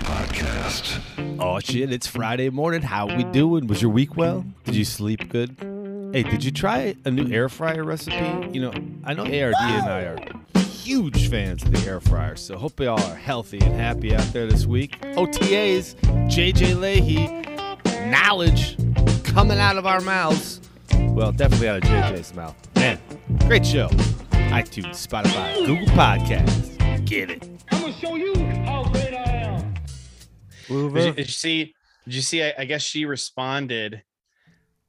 Podcast. Oh shit, it's Friday morning. How we doing? Was your week well? Did you sleep good? Hey, did you try a new air fryer recipe? You know, I know ARD and I are huge fans of the air fryer, so hope y'all are healthy and happy out there this week. OTAs, JJ Leahy, knowledge coming out of our mouths. Well, definitely out of JJ's mouth. Man, great show. iTunes, Spotify, Google Podcasts. Get it. I'm gonna show you how great I am. Did you, Did did you see? Did you see? I, I guess she responded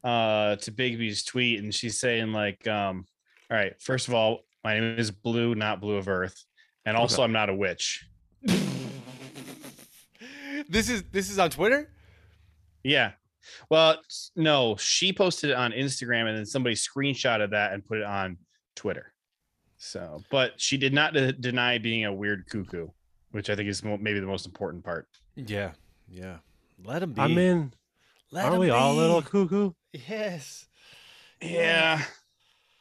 uh to Bigby's tweet, and she's saying like, um, "All right, first of all, my name is Blue, not Blue of Earth, and also I'm not a witch." This is this is on Twitter? Yeah. Well, no, she posted it on Instagram, and then somebody screenshotted that and put it on Twitter. So, but she did not de- deny being a weird cuckoo, which I think is maybe the most important part. Yeah, yeah. Let him be. I mean, Let aren't him we all a little cuckoo? Yes. Yeah,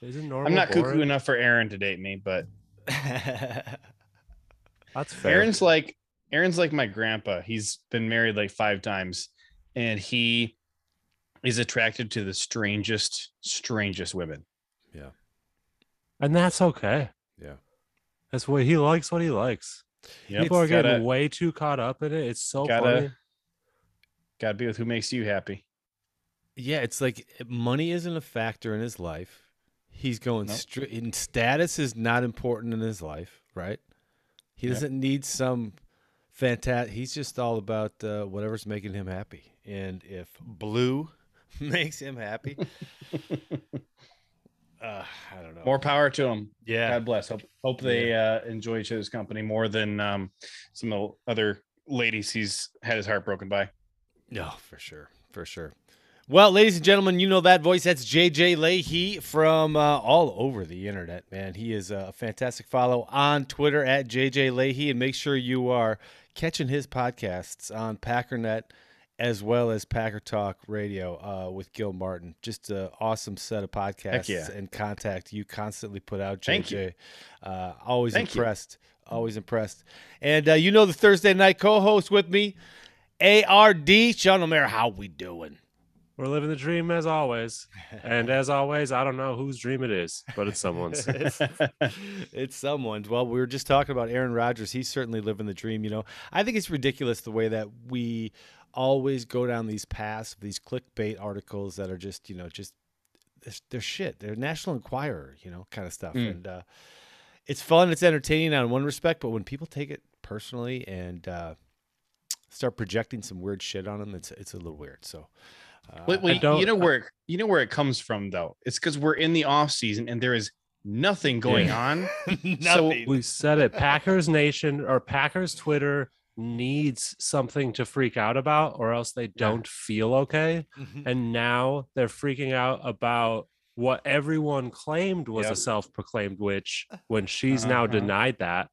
Isn't normal? I'm not cuckoo enough for Aaron to date me, but That's fair. Aaron's like Aaron's like my grandpa. He's been married like five times, and he is attracted to the strangest, strangest women. Yeah. And that's okay. Yeah. That's what he likes. What he likes. Yep. People are getting gotta, way too caught up in it. It's so Gotta- funny. gotta be with who makes you happy. yeah, it's like money isn't a factor in his life. He's going Nope. straight and status is not important in his life, right? He doesn't need some fantastic he's just all about uh, whatever's making him happy. And if blue makes him happy, uh, I don't know. More power to him. yeah. God bless. Hope hope they uh, enjoy each other's company more than um, some of the other ladies he's had his heart broken by. No, for sure, for sure. Well, ladies and gentlemen, you know that voice. That's JJ Leahy from uh, all over the internet, man. He is a fantastic follow on Twitter at JJ Leahy, and make sure you are catching his podcasts on Packernet as well as Packer Talk Radio uh, with Gil Martin. Just an awesome set of podcasts yeah. and contact you constantly put out, JJ. Thank you. Uh, always Thank you. impressed. Always impressed. And uh, you know the Thursday night co-host with me, ARD, Sean O'Mara. How we doing? We're living the dream as always. And as always, I don't know whose dream it is, but it's someone's. it's, it's someone's. Well, we were just talking about Aaron Rodgers. He's certainly living the dream. You know, I think it's ridiculous the way that we always go down these paths, these clickbait articles that are just, you know, just they're, they're shit. They're National Enquirer, you know, kind of stuff. Mm. And uh, it's fun. It's entertaining on one respect, but when people take it personally and uh, start projecting some weird shit on them, it's it's a little weird. So. Uh, Wait, wait, you know where it- you know where it comes from though. It's because we're in the off season and there is nothing going Yeah. on. nothing. we said it. Packers Nation or Packers Twitter needs something to freak out about, or else they don't feel okay. Mhm. and now they're freaking out about what everyone claimed was Yep. a self-proclaimed witch when she's now Uh-huh. denied that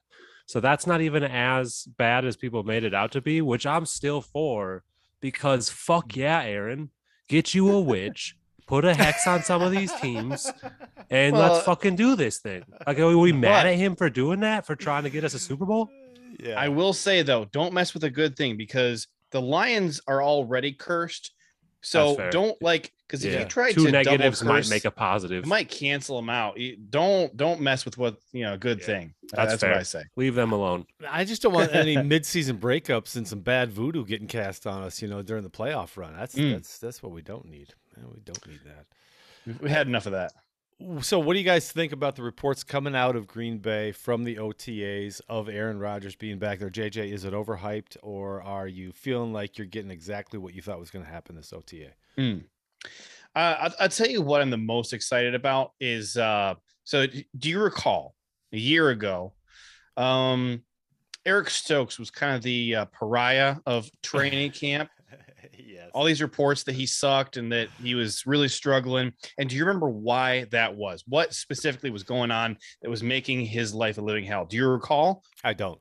so that's not even as bad as people made it out to be which i'm still for because fuck yeah aaron get you a witch put a hex on some of these teams and Well, let's fucking do this thing like are we mad but- at him for doing that for trying to get us a super bowl yeah. I will say though, don't mess with a good thing because the Lions are already cursed. So don't like because if Yeah. you try two to negatives double might make a positive it might cancel them out. You- Don't don't mess with what you know a good Yeah. thing. Uh, That's That's, what I say. leave them alone I just don't want any mid-season breakups and some bad voodoo getting cast on us, you know, during the playoff run. That's Mm. that's that's what we don't need. We don't need that. We- We had enough of that. So, what do you guys think about the reports coming out of Green Bay from the OTAs of Aaron Rodgers being back there? JJ, is it overhyped, or are you feeling like you're getting exactly what you thought was going to happen this OTA? Mm. Uh, I'll, I'll tell you what I'm the most excited about is uh, so do you recall a year ago, um, Eric Stokes was kind of the uh, pariah of training camp. Yes. All these reports that he sucked and that he was really struggling. And do you remember why that was? What specifically was going on that was making his life a living hell? Do you recall? I don't.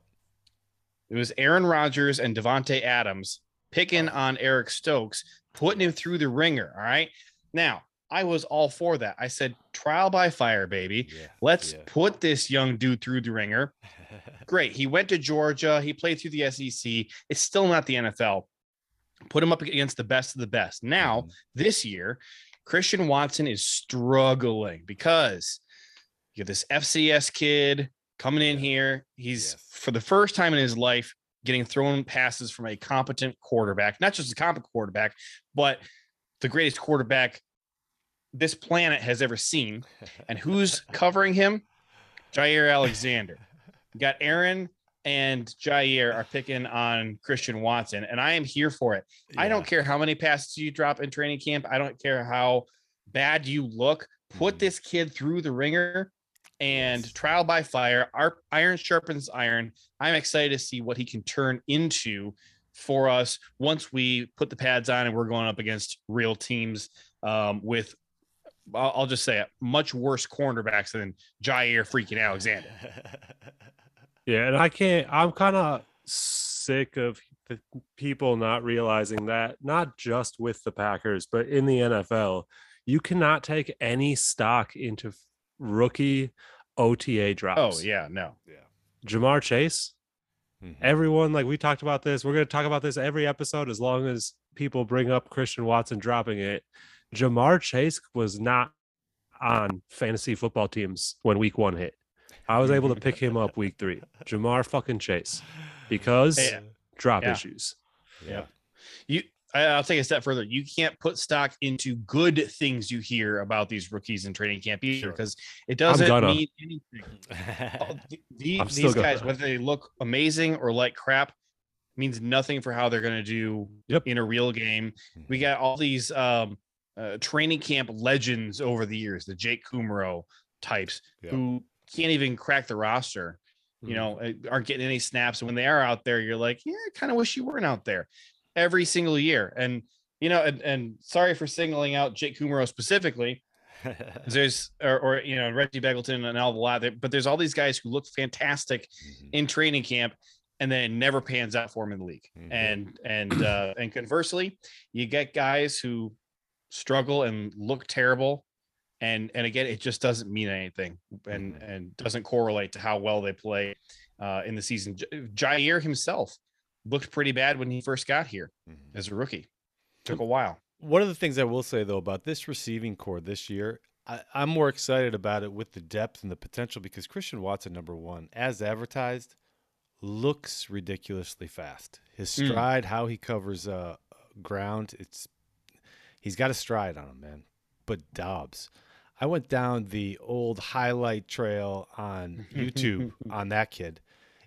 It was Aaron Rodgers and Davante Adams picking on Eric Stokes, putting him through the wringer. All right. Now, I was all for that. I said trial by fire, baby. Yeah. Let's yeah. put this young dude through the wringer. Great. He went to Georgia. He played through the SEC. It's still not the NFL. Put him up against the best of the best. Now, Mhm. this year, Christian Watson is struggling because you have this FCS kid coming in here. He's Yes. for the first time in his life getting thrown passes from a competent quarterback, not just a competent quarterback, but the greatest quarterback this planet has ever seen. And who's covering him? Jaire Alexander. You got Aaron and Jaire are picking on Christian Watson, and I am here for it. I don't care how many passes you drop in training camp. I don't care how bad you look. Put Mhm. this kid through the wringer and Yes. trial by fire. Our iron sharpens iron. I'm excited to see what he can turn into for us once we put the pads on and we're going up against real teams um, with, I'll, I'll just say it, much worse cornerbacks than Jaire freaking Alexander. Yeah, and I can't. I'm kind of sick of the people not realizing that not just with the Packers, but in the NFL, you cannot take any stock into rookie OTA drops. Oh yeah, no. Yeah. Ja'Marr Chase. Mhm. Everyone, like we talked about this, we're going to talk about this every episode as long as people bring up Christian Watson dropping it. Ja'Marr Chase was not on fantasy football teams when week one hit. I was able to pick him up week three. Ja'Marr fucking Chase because Hey, drop yeah. issues. Yeah. You I- I'll take a step further. You can't put stock into good things you hear about these rookies in training camp either Sure. because it doesn't mean anything. The- these guys, gonna. whether they look amazing or like crap, means nothing for how they're going to do Yep. in a real game. We got all these um, uh, training camp legends over the years, the Jake Kumerow types Yeah. who can't even crack the roster. You know, uh, aren't getting any snaps. And when they are out there, you're like, yeah, I kind of wish you weren't out there every single year. And you know, and, and sorry for singling out Jake Kumerow specifically. there's or, or you know Reggie Begelton and all the lot there, but there's all these guys who look fantastic Mhm. in training camp and then it never pans out for them in the league. Mhm. And and uh and conversely, you get guys who struggle and look terrible. And and again, it just doesn't mean anything and Mhm. and doesn't correlate to how well they play uh in the season. J- Jaire himself looked pretty bad when he first got here Mhm. as a rookie. Took a while. One of the things I will say though about this receiving corps this year, I, I'm more excited about it with the depth and the potential because Christian Watson, number one, as advertised, looks ridiculously fast. His Mm. stride, how he covers uh, ground, it's he's got a stride on him, man. But Doubs, I went down the old highlight trail on YouTube on that kid,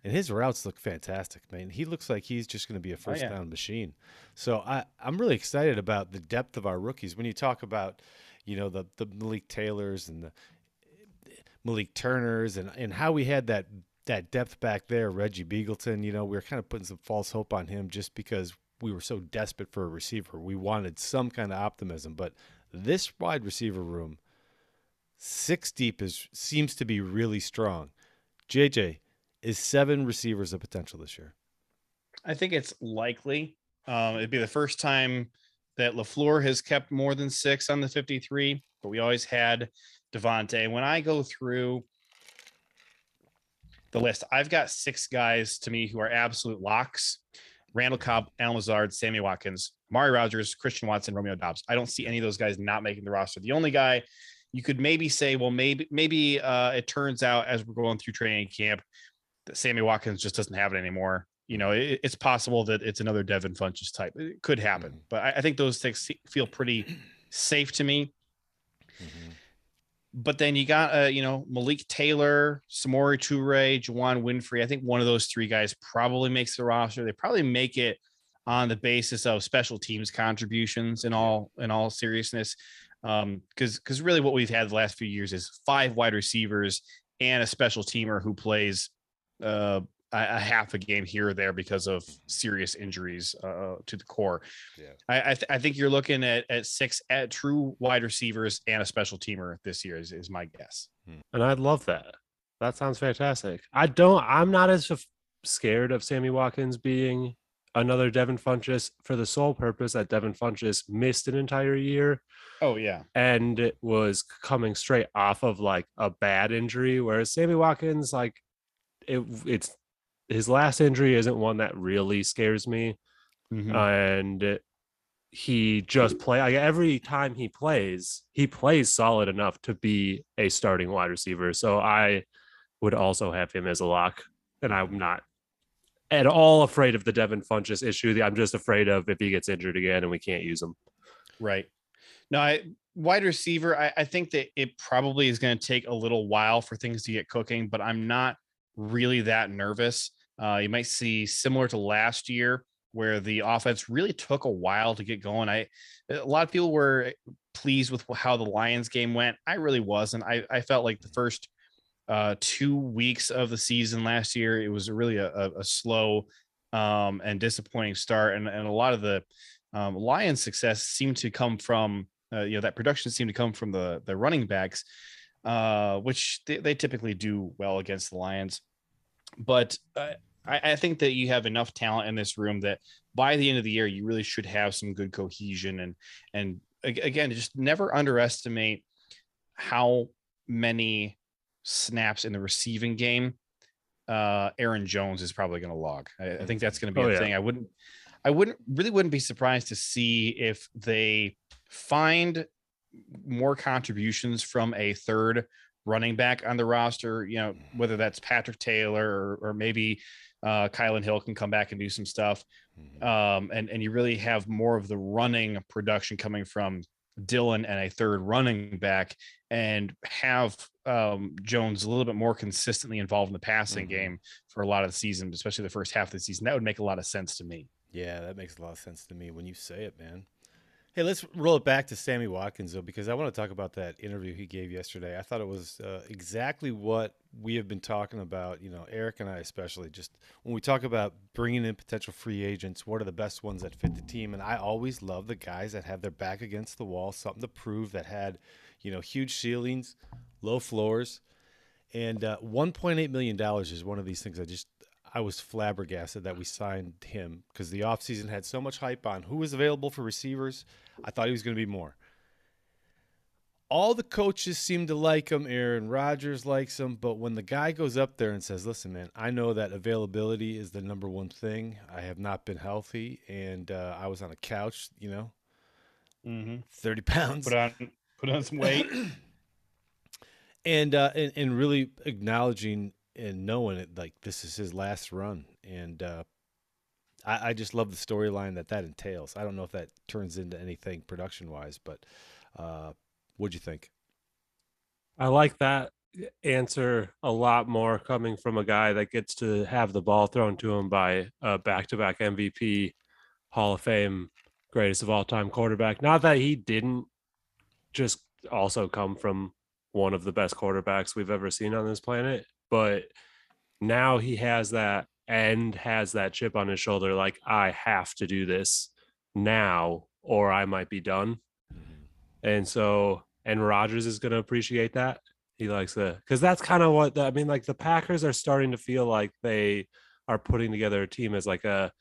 and his routes look fantastic, man. He looks like he's just going to be a oh, first yeah. down machine. So I, I'm really excited about the depth of our rookies. When you talk about, you know, the the Malik Taylors and the Malik Turners and and how we had that that depth back there, Reggie Begelton. You know, we were kind of putting some false hope on him just because we were so desperate for a receiver. We wanted some kind of optimism, but this wide receiver room, six deep, is seems to be really strong. JJ, is seven receivers a potential this year? I think it's likely. Um, it'd be the first time that LaFleur has kept more than six on the 53, but we always had Davante. When I go through the list, I've got six guys to me who are absolute locks. Randall Cobb, Al Lazard, Sammy Watkins, Mari Rodgers, Christian Watson, Romeo Doubs. I don't see any of those guys not making the roster. The only guy you could maybe say, well, maybe maybe uh, it turns out as we're going through training camp that Sammy Watkins just doesn't have it anymore. You know, it, it's possible that it's another Devin Funchess type. It could happen, Mhm. but I, I think those things feel pretty safe to me. But then you got, uh, you know, Malik Taylor, Samori Toure, Juwann Winfree. I think one of those three guys probably makes the roster. They probably make it on the basis of special teams contributions in all in all seriousness. Um, because because really what we've had the last few years is five wide receivers and a special teamer who plays uh a, a half a game here or there because of serious injuries uh, to the core. Yeah. I I, th- I think you're looking at at six at true wide receivers and a special teamer this year is, is my guess. And I'd love that. That sounds fantastic. I don't, I'm not as f- scared of Sammy Watkins being another Devin Funchess for the sole purpose that Devin Funchess missed an entire year Oh yeah. and it was coming straight off of like a bad injury, whereas Sammy Watkins, like it, it's his last injury isn't one that really scares me, Mhm. and he just play like every time he plays, he plays solid enough to be a starting wide receiver. So I would also have him as a lock, and I'm not at all afraid of the Devin Funchess issue. I'm just afraid of if he gets injured again and we can't use him. Right. No, I wide receiver, I, I think that it probably is going to take a little while for things to get cooking, but I'm not really that nervous. Uh, you might see similar to last year where the offense really took a while to get going. I a lot of people were pleased with how the Lions game went. I really wasn't. I, I felt like the first uh, two weeks of the season last year, it was really a, a, slow um, and disappointing start. And, and a lot of the um, Lions' success seemed to come from, uh, you know, that production seemed to come from the the running backs, uh, which they, they typically do well against the Lions. But uh, I, I think that you have enough talent in this room that by the end of the year, you really should have some good cohesion and and again, just never underestimate how many snaps in the receiving game uh Aaron Jones is probably going to log. I, I think that's going to be Oh, a yeah. thing. I wouldn't I wouldn't really wouldn't be surprised to see if they find more contributions from a third running back on the roster, you know, whether that's Patrick Taylor or, or maybe uh Kylin Hill can come back and do some stuff. Mhm. Um and and you really have more of the running production coming from Dillon and a third running back and have um Jones a little bit more consistently involved in the passing Mhm. game for a lot of the season, especially the first half of the season. That would make a lot of sense to me. Yeah, that makes a lot of sense to me when you say it, man. Hey, let's roll it back to Sammy Watkins though, because I want to talk about that interview he gave yesterday. I thought it was uh, exactly what we have been talking about. You know, Eric and I especially. Just when we talk about bringing in potential free agents, what are the best ones that fit the team? And I always love the guys that have their back against the wall, something to prove, that had, you know, huge ceilings, low floors, and uh, 1.8 million dollars is one of these things. I just I was flabbergasted that we signed him because the offseason had so much hype on who was available for receivers. I thought he was going to be more. All the coaches seem to like him. Aaron Rodgers likes him. But when the guy goes up there and says, listen, man, I know that availability is the number one thing. I have not been healthy. And uh, I was on a couch, you know, Mm-hmm. 30 pounds. Put on put on some weight. and uh and, and really acknowledging and knowing it like this is his last run and uh I, I just love the storyline that that entails. I don't know if that turns into anything production wise, but uh, what'd you think? I like that answer a lot more coming from a guy that gets to have the ball thrown to him by a back-to-back MVP, Hall of Fame, greatest of all time quarterback. Not that he didn't just also come from one of the best quarterbacks we've ever seen on this planet, but now he has that and has that chip on his shoulder like I have to do this now or I might be done. Mm-hmm. And so, and Rodgers is going to appreciate that. He likes the because that's kind of what the, I mean. Like the Packers are starting to feel like they are putting together a team as like a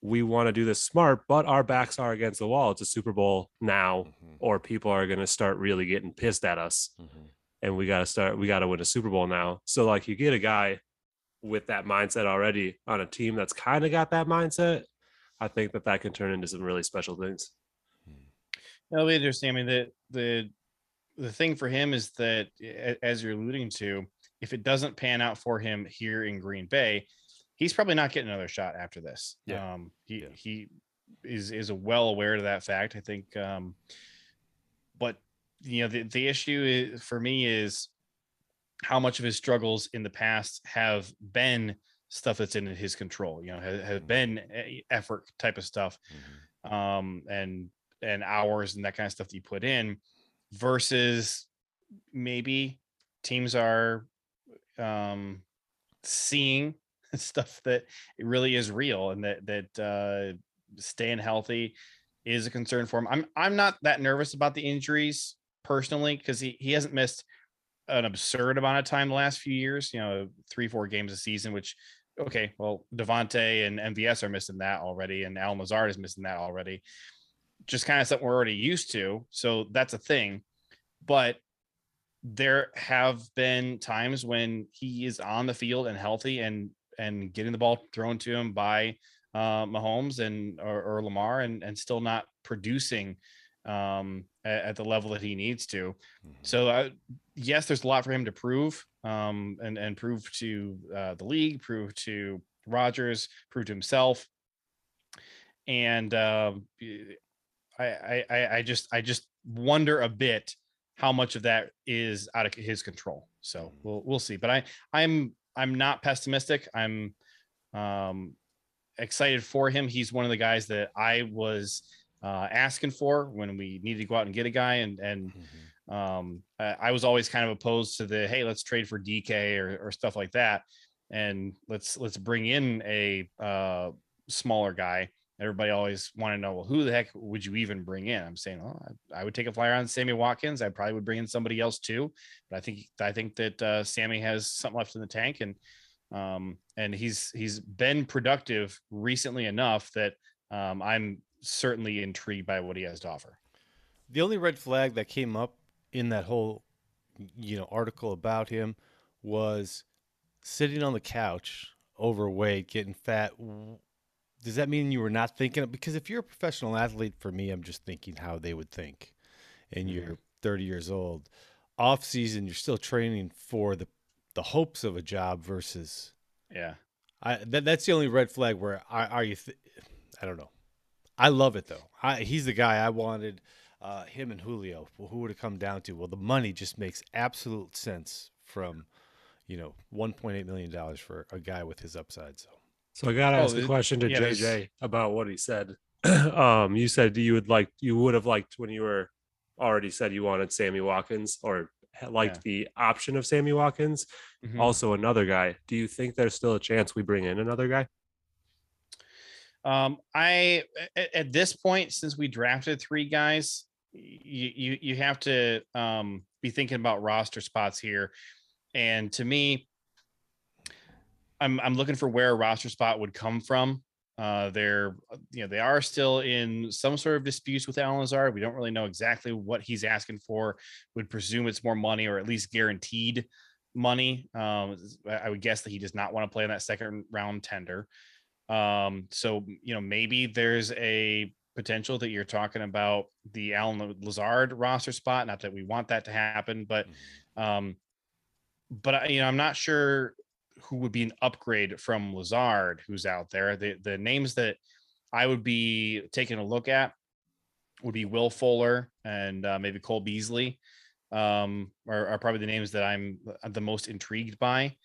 we want to do this smart, but our backs are against the wall. It's a Super Bowl now, mm-hmm. or people are going to start really getting pissed at us, mm-hmm. And we got to start. We got to win a Super Bowl now. So like you get a guy with that mindset already on a team that's kind of got that mindset. I think that that can turn into some really special things. It'll be interesting. I mean, the the the thing for him is that, as you're alluding to, if it doesn't pan out for him here in Green Bay, he's probably not getting another shot after this. Yeah. Um, he Yeah. he is is well aware of that fact. I think. Um, but you know, the the issue is, for me is how much of his struggles in the past have been stuff that's in his control. You know, have, have Mhm. been effort type of stuff um and and hours and that kind of stuff that you put in versus maybe teams are um seeing stuff that it really is real and that that uh staying healthy is a concern for him. I'm I'm not that nervous about the injuries personally because he, he hasn't missed an absurd amount of time the last few years, you know, three, four games a season, which okay, well, Davante and MVS are missing that already, and Al Lazard is missing that already. Just kind of something we're already used to. So that's a thing. But there have been times when he is on the field and healthy and and getting the ball thrown to him by uh, Mahomes and or, or Lamar and and still not producing um, at, at the level that he needs to. So uh, yes, there's a lot for him to prove um, and and prove to uh, the league, prove to Rodgers, prove to himself. And um, I, I I I just I just wonder a bit how much of that is out of his control. So we'll we'll see. But I I'm I'm not pessimistic. I'm um excited for him. He's one of the guys that I was uh, asking for when we needed to go out and get a guy, and and Mm-hmm. um, I, I was always kind of opposed to the hey, let's trade for DK or, or stuff like that, and let's let's bring in a uh, smaller guy. Everybody always want to know, well, who the heck would you even bring in? I'm saying, oh, I, I would take a flyer on Sammy Watkins. I probably would bring in somebody else too, but I think I think that uh, Sammy has something left in the tank, and um, and he's he's been productive recently enough that um, I'm certainly intrigued by what he has to offer. The only red flag that came up in that whole, you know, article about him was sitting on the couch, overweight, getting fat. Does that mean you were not thinking? Because if you're a professional athlete, for me, I'm just thinking how they would think, and you're mm-hmm. 30 years old, off season, you're still training for the the hopes of a job versus. Yeah. I that, that's the only red flag where are, are you? Th- I don't know. I love it though. I, he's the guy I wanted. Uh, him and Julio. Well, who would it come down to? Well, the money just makes absolute sense from, you know, 1.8 million dollars for a guy with his upside. So So I gotta Oh, ask a it- question to yeah, JJ about what he said. um, you said you would like you would have liked when you were already said you wanted Sammy Watkins or liked Yeah. the option of Sammy Watkins. Mhm. Also, another guy. Do you think there's still a chance we bring in another guy? Um, I at, at this point, since we drafted three guys, you you you have to um be thinking about roster spots here. And to me, I'm I'm looking for where a roster spot would come from. Uh, they're you know they are still in some sort of disputes with Allen Lazard. We don't really know exactly what he's asking for. Would presume it's more money or at least guaranteed money. Um, I I would guess that he does not want to play in that second round tender. Um, so you know, maybe there's a potential that you're talking about the Allen Lazard roster spot. Not that we want that to happen, but um, but I- you know, I'm not sure who would be an upgrade from Lazard who's out there. The the names that I would be taking a look at would be Will Fuller and uh, maybe Cole Beasley. Um, are, are probably the names that I'm the most intrigued by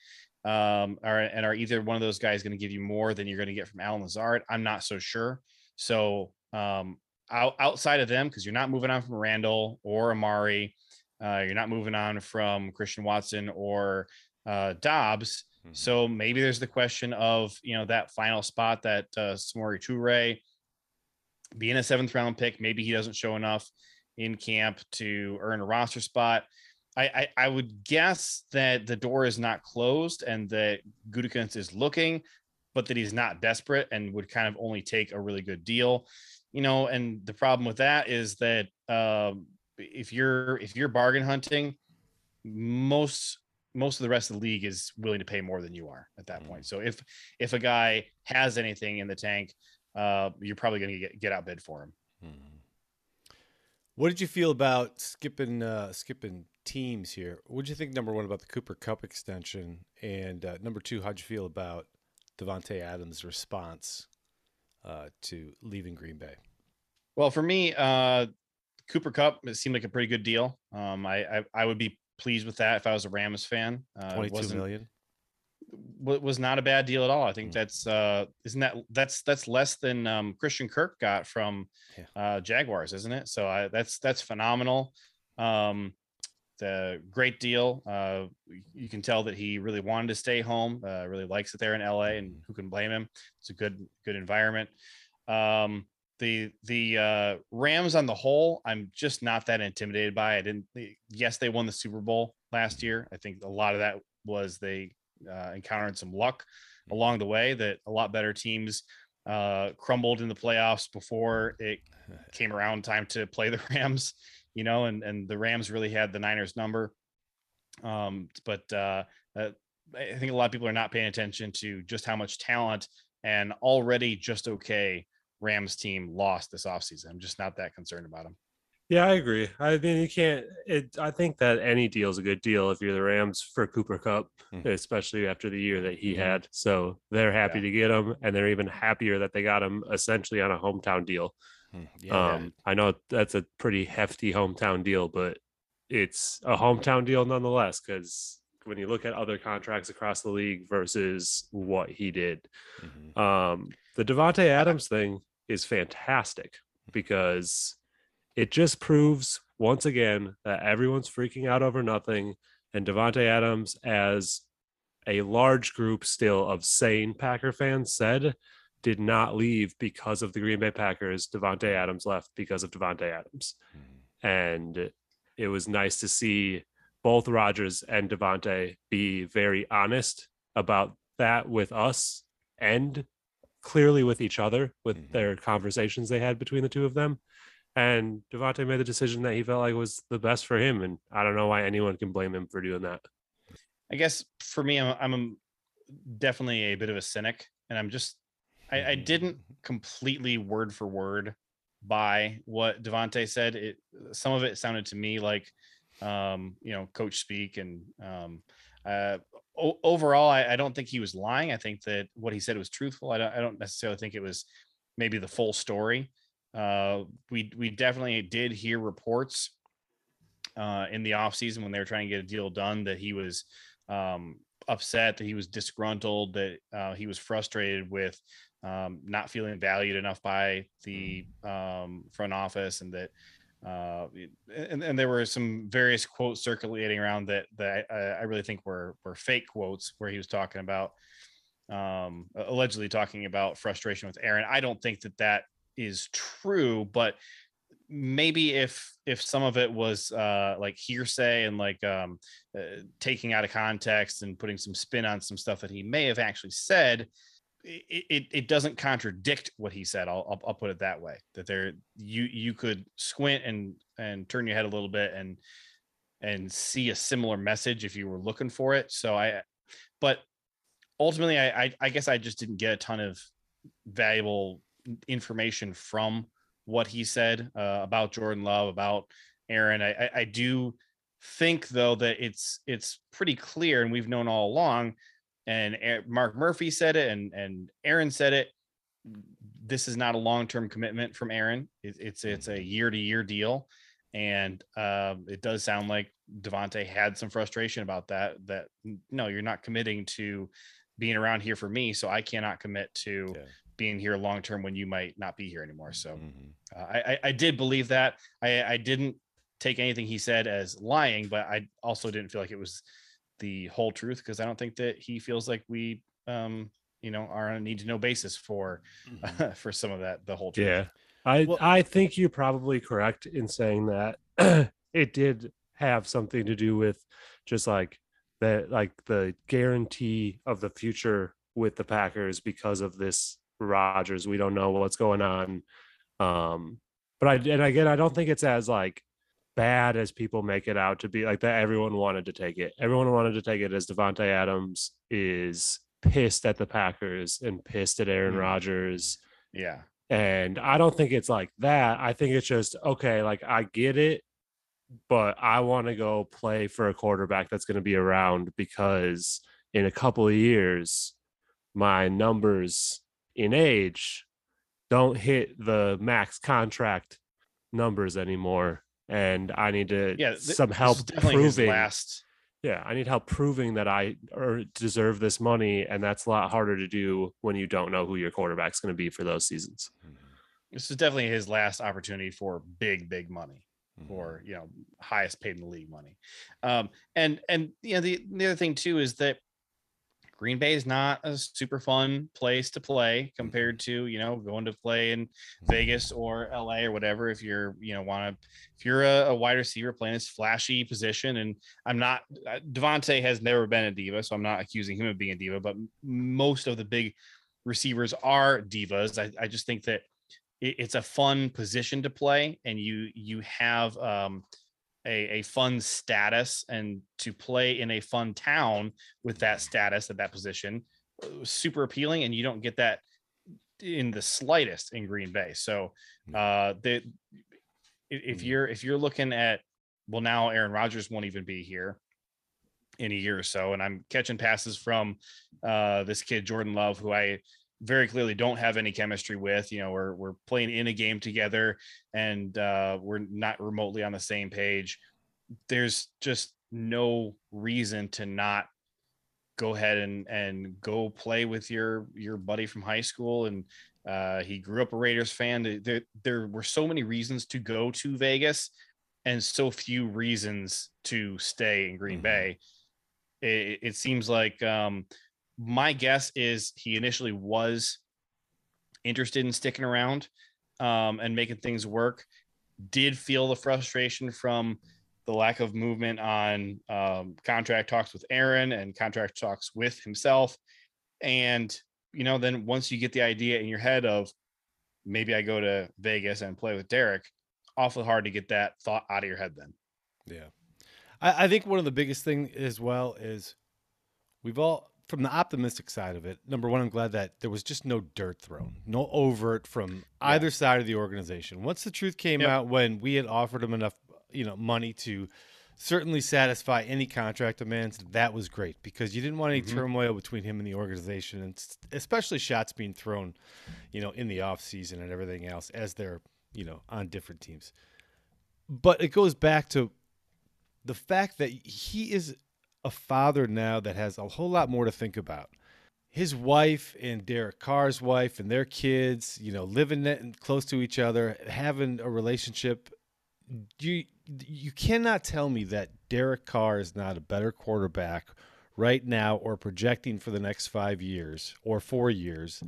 um, are, and are either one of those guys going to give you more than you're going to get from Allen Lazard? I'm not so sure. So um, out, outside of them, because you're not moving on from Randall or Amari, uh, you're not moving on from Christian Watson or uh, Doubs. So maybe there's the question of you know that final spot that uh, Samori Toure being a seventh round pick. Maybe he doesn't show enough in camp to earn a roster spot. I, I, I would guess that the door is not closed and that Gutekunst is looking, but that he's not desperate and would kind of only take a really good deal. You know, and the problem with that is that um, if you're if you're bargain hunting, most most of the rest of the league is willing to pay more than you are at that point. So if if a guy has anything in the tank, uh, you're probably going to get get outbid for him. What did you feel about skipping uh, skipping teams here? What did you think? Number one about the Cooper Kupp extension, and uh, number two, how'd you feel about Davante Adams' response uh, to leaving Green Bay? Well, for me, uh, Cooper Kupp it seemed like a pretty good deal. Um, I, I I would be pleased with that if I was a Rams fan. Uh, Twenty-two million. Wa- was not a bad deal at all. I think Mm. that's uh isn't that that's that's less than um Christian Kirk got from uh Jaguars, isn't it? So I that's that's phenomenal. Um the great deal. Uh you can tell that he really wanted to stay home, uh really likes it there in LA and Mhm. who can blame him? It's a good good environment. Um the the uh Rams on the whole, I'm just not that intimidated by. I didn't yes, they won the Super Bowl last year. I think a lot of that was they uh, encountered some luck along the way that a lot better teams uh, crumbled in the playoffs before it came around time to play the Rams, you know, and and the Rams really had the Niners number. Um, but uh, uh, I think a lot of people are not paying attention to just how much talent and already just okay Rams team lost this offseason. I'm just not that concerned about them. Yeah, I agree. I mean, you can't. It. I think that any deal is a good deal if you're the Rams for Cooper Kupp, Mhm. especially after the year that he Mhm. had. So they're happy Yeah. to get him, and they're even happier that they got him essentially on a hometown deal. Hmm, Yeah, um, I know that's a pretty hefty hometown deal, but it's a hometown deal nonetheless. Because when you look at other contracts across the league versus what he did, mhm. um, the Davante Adams thing is fantastic because it just proves once again that everyone's freaking out over nothing, and Davante Adams, as a large group still of sane Packer fans said, did not leave because of the Green Bay Packers. Davante Adams left because of Davante Adams, and it was nice to see both Rodgers and Davante be very honest about that with us and clearly with each other with Mhm. their conversations they had between the two of them. And Davante made the decision that he felt like was the best for him. And I don't know why anyone can blame him for doing that. I guess for me, I'm, I'm definitely a bit of a cynic, and I'm just I, I didn't completely word for word by what Davante said. It some of it sounded to me like um, you know coach speak, and um, uh, o- overall, I, I don't think he was lying. I think that what he said was truthful. I don't, I don't necessarily think it was maybe the full story. Uh, we we definitely did hear reports uh, in the offseason when they were trying to get a deal done that he was um, upset, that he was disgruntled, that uh, he was frustrated with um, not feeling valued enough by the um, front office, and that uh, and, and there were some various quotes circulating around that that I, I really think were were fake quotes where he was talking about um, allegedly talking about frustration with Aaron. I don't think that that is true, but maybe if if some of it was uh like hearsay and like um uh, taking out of context and putting some spin on some stuff that he may have actually said it, it, it doesn't contradict what he said. I'll, I'll I'll put it that way that there you you could squint and and turn your head a little bit and and see a similar message if you were looking for it. So i but ultimately i i, I guess i just didn't get a ton of valuable information from what he said uh, about Jordan Love, about Aaron. I, I, do think though that it's it's pretty clear, and we've known all along. And Mark Murphy said it, and and Aaron said it. This is not a long term commitment from Aaron. It, it's it's a year to year deal, and um, it does sound like Davante had some frustration about that. That no, you're not committing to being around here for me, so I cannot commit to Yeah. Being here long term when you might not be here anymore. So Mhm. uh, I, I I did believe that. I I didn't take anything he said as lying, but I also didn't feel like it was the whole truth because I don't think that he feels like we um you know are on a need to know basis for for some of that the whole truth. Yeah. I Well- I think you're probably correct in saying that it did have something to do with just like the like the guarantee of the future with the Packers because of this Rodgers. We don't know what's going on. Um but I and again I don't think it's as like bad as people make it out to be like that everyone wanted to take it. Everyone wanted to take it as Davante Adams is pissed at the Packers and pissed at Aaron Mhm. Rodgers Yeah. and I don't think it's like that. I think it's just okay, like I get it, but I want to go play for a quarterback that's going to be around because in a couple of years, my numbers in age don't hit the max contract numbers anymore. And I need to Yeah. th- some help is definitely his proving last yeah, I need help proving that I or deserve this money, and that's a lot harder to do when you don't know who your quarterback's going to be for those seasons. this is definitely his last opportunity for big, big money. Mhm. for you know highest paid in the league money um and and you know the, the other thing too is that Green Bay is not a super fun place to play compared to, you know, going to play in Vegas or LA or whatever. If you're, you know, want to, if you're a, a wide receiver playing this flashy position, and I'm not, uh, Davante has never been a diva, so I'm not accusing him of being a diva, but most of the big receivers are divas. I, I just think that it, it's a fun position to play, and you you have um, a, a fun status and to play in a fun town with that status at that position uh, super appealing and you don't get that in the slightest in green bay so uh the if Mhm. you're if you're looking at well now aaron Rodgers won't even be here in a year or so and i'm catching passes from uh this kid jordan love who i very clearly don't have any chemistry with you know we're we're playing in a game together and uh we're not remotely on the same page. There's just no reason to not go ahead and and go play with your your buddy from high school. And uh he grew up a Raiders fan. There there were so many reasons to go to Vegas and so few reasons to stay in Green Mhm. Bay. It, it seems like um my guess is he initially was interested in sticking around um and making things work did feel the frustration from the lack of movement on um, contract talks with Aaron and contract talks with himself. And, you know, then once you get the idea in your head of maybe I go to Vegas and play with Derek, awfully hard to get that thought out of your head then. Yeah. I, I think one of the biggest thing as well is we've all from the optimistic side of it, number one, I'm glad that there was just no dirt thrown, no overt from either side of the organization. Once the truth came Yep. out when we had offered him enough, you know, money to certainly satisfy any contract demands, that was great because you didn't want any Mhm. turmoil between him and the organization and especially shots being thrown, you know, in the off season and everything else as they're, you know, on different teams. But it goes back to the fact that he is a father now that has a whole lot more to think about. His wife and Derek Carr's wife and their kids, you know, living close to each other, having a relationship. You you cannot tell me that Derek Carr is not a better quarterback right now or projecting for the next five years or four years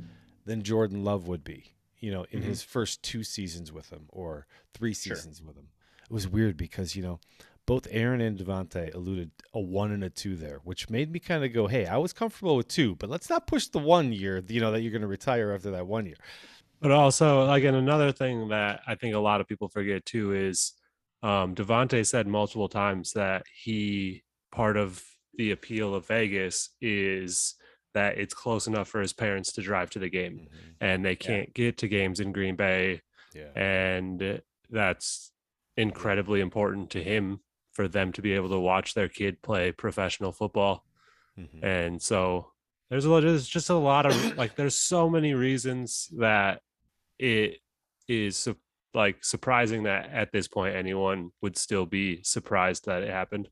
than Jordan Love would be. You know, in Mhm. his first two seasons with him or three Sure. seasons with him. It was weird because you know both Aaron and Davante alluded a one and a two there, which made me kind of go, "Hey, I was comfortable with two, but let's not push the one year. You know that you're going to retire after that one year." But also, like, and another thing that I think a lot of people forget too is um, Davante said multiple times that he part of the appeal of Vegas is that it's close enough for his parents to drive to the game, and they can't get to games in Green Bay, Yeah, and that's incredibly important to him for them to be able to watch their kid play professional football. Mhm. And so there's a lot, there's just a lot of like, there's so many reasons that it is su- like surprising that at this point anyone would still be surprised that it happened.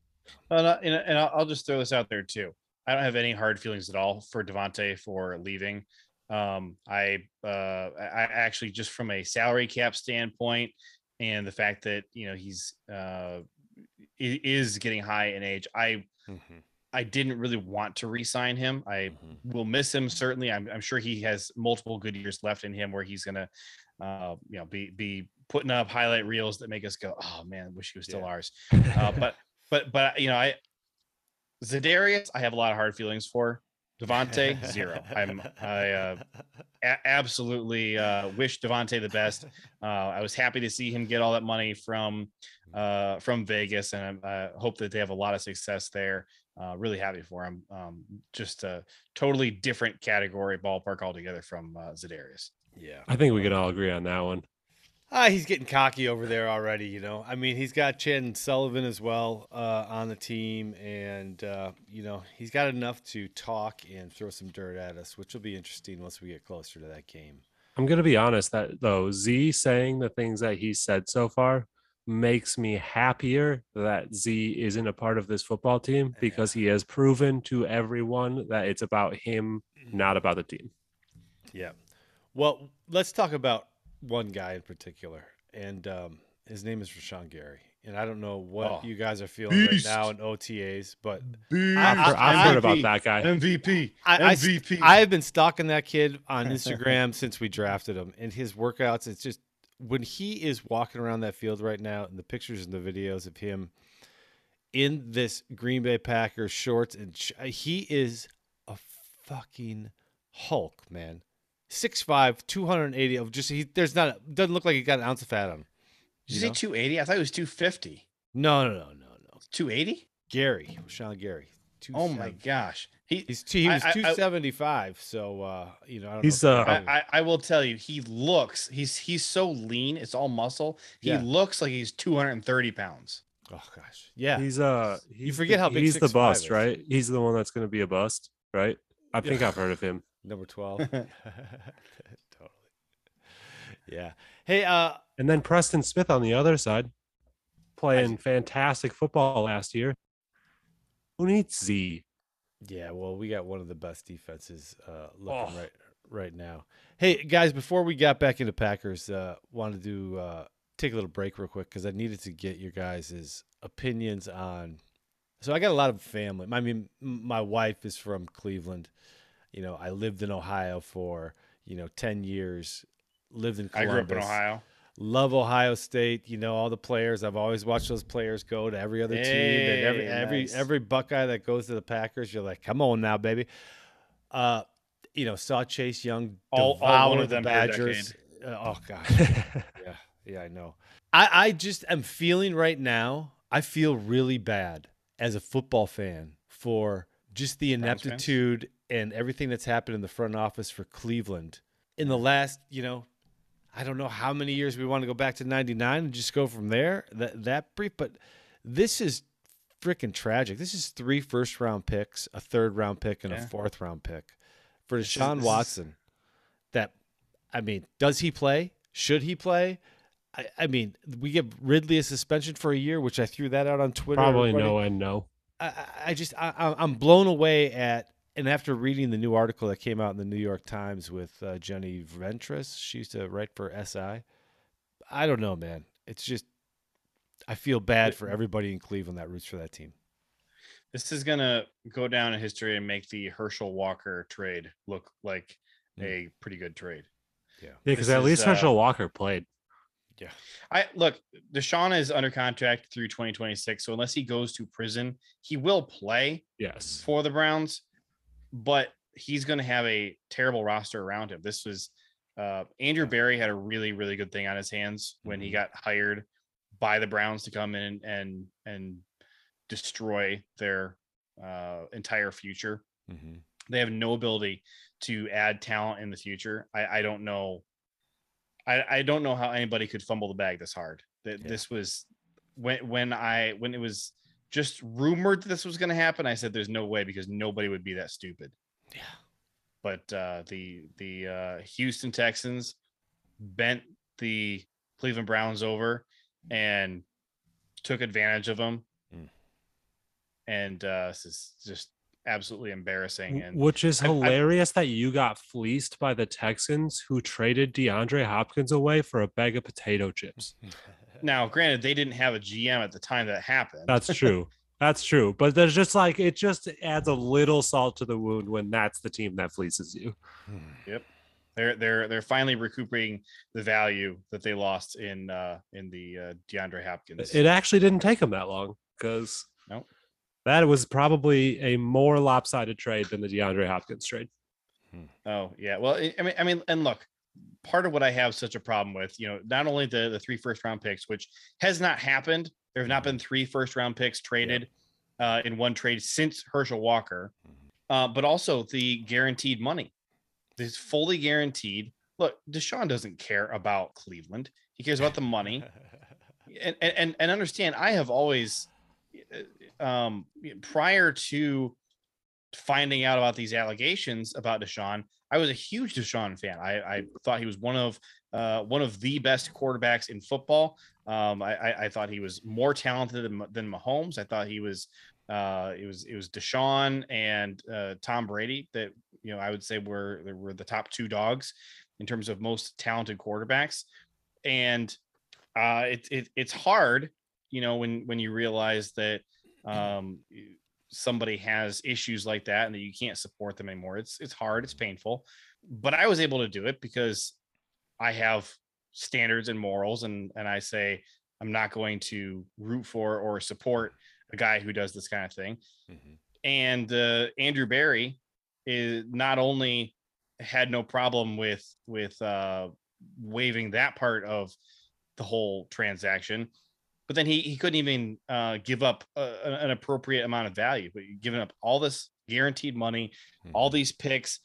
And, uh, and, and I'll I'll just throw this out there too. I don't have any hard feelings at all for Davante for leaving. Um, I, uh, I I actually just from a salary cap standpoint and the fact that, you know, he's, uh, i- is getting high in age. I, Mhm. I didn't really want to re-sign him. I Mhm. will miss him certainly. I'm, I'm sure he has multiple good years left in him where he's gonna, uh, you know, be be putting up highlight reels that make us go, oh man, wish he was still Yeah. ours. Uh, but but but you know, I Za'Darius, I have a lot of hard feelings for. Davante, zero. I'm I uh, a- absolutely uh, wish Davante the best. Uh, I was happy to see him get all that money from uh, from Vegas, and I uh, hope that they have a lot of success there. Uh, really happy for him. Um, just a totally different category ballpark altogether from uh, Za'Darius. yeah. I think we can all agree on that one. Ah, he's getting cocky over there already. You know, I mean, he's got Chan Sullivan as well uh, on the team, and uh, you know, he's got enough to talk and throw some dirt at us, which will be interesting once we get closer to that game. I'm gonna be honest that though Z saying the things that he said so far makes me happier that Z isn't a part of this football team because he has proven to everyone that it's about him, not about the team. Yeah. Well, let's talk about one guy in particular, and um, his name is Rashan Gary. and I don't know what Oh, you guys are feeling beast. right now in OTAs, but Beast. I've, heard, I've heard about that guy. MVP. I, I s- MVP. I've been stalking that kid on Instagram since we drafted him, and his workouts. It's just when he is walking around that field right now, and the pictures and the videos of him in this Green Bay Packers shorts, and sh- he is a fucking Hulk, man. 6'5", 280 of just he. There's not doesn't look like he got an ounce of fat on him. Did you you say 280? I thought it was 250. No, no, no, no, no. 280? Gary, Sean Gary. Oh my gosh. He He's two, he was I- I- two seventy five. So uh, you know, I don't He's, know uh, I, I, I will tell you, he looks he's he's so lean, it's all muscle. He Yeah. looks like he's 230 pounds. oh gosh, yeah. He's uh he's forget the, how big he's the bust, right? He's the one that's going to be a bust, right? I think I've heard of him. Number 12. totally. Yeah. Hey, uh And then Preston Smith on the other side, playing fantastic football last year. Who needs Z? yeah, well, we got one of the best defenses uh looking Oh. right right now. Hey, guys, before we got back into Packers, uh wanted to uh take a little break real quick cuz I needed to get your guys' opinions on So I got a lot of family. I mean, my wife is from Cleveland. You know, I lived in Ohio for, you know, 10 years. Lived in Columbus. I grew up in Ohio. love Ohio State. You know all the players. I've always watched those players go to every other team and every Hey, every every Buckeye that goes to the Packers. You're like, come on now, baby. Uh, you know, saw Chase Young All- all one of them per Badgers. Uh, oh god, yeah, yeah, I know. I I just am feeling right now. I feel really bad as a football fan for just the ineptitude and everything that's happened in the front office for Cleveland in the last, you know, I don't know how many years we want to go back to 99 and just go from there. That that brief, but this is freaking tragic. This is three first round picks, a third round pick, and a fourth round pick for This is- Deshaun this is- Watson. That I mean, does he play? Should he play? I, I mean, we give Ridley a suspension for a year, which I threw that out on Twitter. Probably no and no. I, I- I just I- I'm blown away at and after reading the new article that came out in the New York Times with uh, Jenny Vrentas, she used to write for SI. I don't know, man. It's just I feel bad for everybody in Cleveland that roots for that team. This is gonna go down in history and make the Herschel Walker trade look like Mm. a pretty good trade. Yeah. Yeah, because This at is, least uh, Herschel Walker played. Yeah, I look, Deshaun is under contract through 2026. So unless he goes to prison, he will play Yes. for the Browns, but he's going to have a terrible roster around him. This was uh, Andrew Berry had a really, really good thing on his hands when he Mhm. got hired by the Browns to come in and and destroy their uh, entire future. Mm-hmm. They have no ability to add talent in the future. I, I don't know. I, I don't know how anybody could fumble the bag this hard. That Yeah. this was when when I when it was just rumored that this was going to happen. I said there's no way because nobody would be that stupid. Yeah. But uh, the the uh, Houston Texans bent the Cleveland Browns over and took advantage of them. Mm. And uh, this is just absolutely embarrassing. And Which is I've- I've- hilarious that you got fleeced by the Texans who traded DeAndre Hopkins away for a bag of potato chips. Now, granted, they didn't have a GM at the time that happened. That's true. That's true. But there's just like it just adds a little salt to the wound when that's the team that fleeces you. Yep. They're they're they're finally recuperating the value that they lost in uh in the uh, DeAndre Hopkins. It actually didn't take them that long because Nope. that was probably a more lopsided trade than the DeAndre Hopkins trade. oh yeah, well, I I mean, I mean, and look, part of what I have such a problem with, you know, not only the the three first round picks, which has not happened. There have not been three first round picks traded uh, in one trade since Herschel Walker, uh, but also the guaranteed money. This fully guaranteed. Look, Deshaun doesn't care about Cleveland. He cares about the money. and and and understand i have always uh, um prior to finding out about these allegations about deshaun i was a huge deshaun fan. I i thought he was one of uh one of the best quarterbacks in football. Um i i, I thought he was more talented than, than mahomes. I thought he was uh it was it was deshaun and uh tom brady that you know i would say were they were the top two dogs in terms of most talented quarterbacks. And uh, it, it it's hard you know, when when you realize that um somebody has issues like that and that you can't support them anymore. It's it's hard, it's painful. But I was able to do it because I have standards and morals and and I say I'm not going to root for or support a guy who does this kind of thing. Mhm. And uh, Andrew Berry is not only had no problem with with uh, waiving that part of the whole transaction, but then he he couldn't even uh, give up a, an appropriate amount of value. But you're giving up all this guaranteed money, all these picks.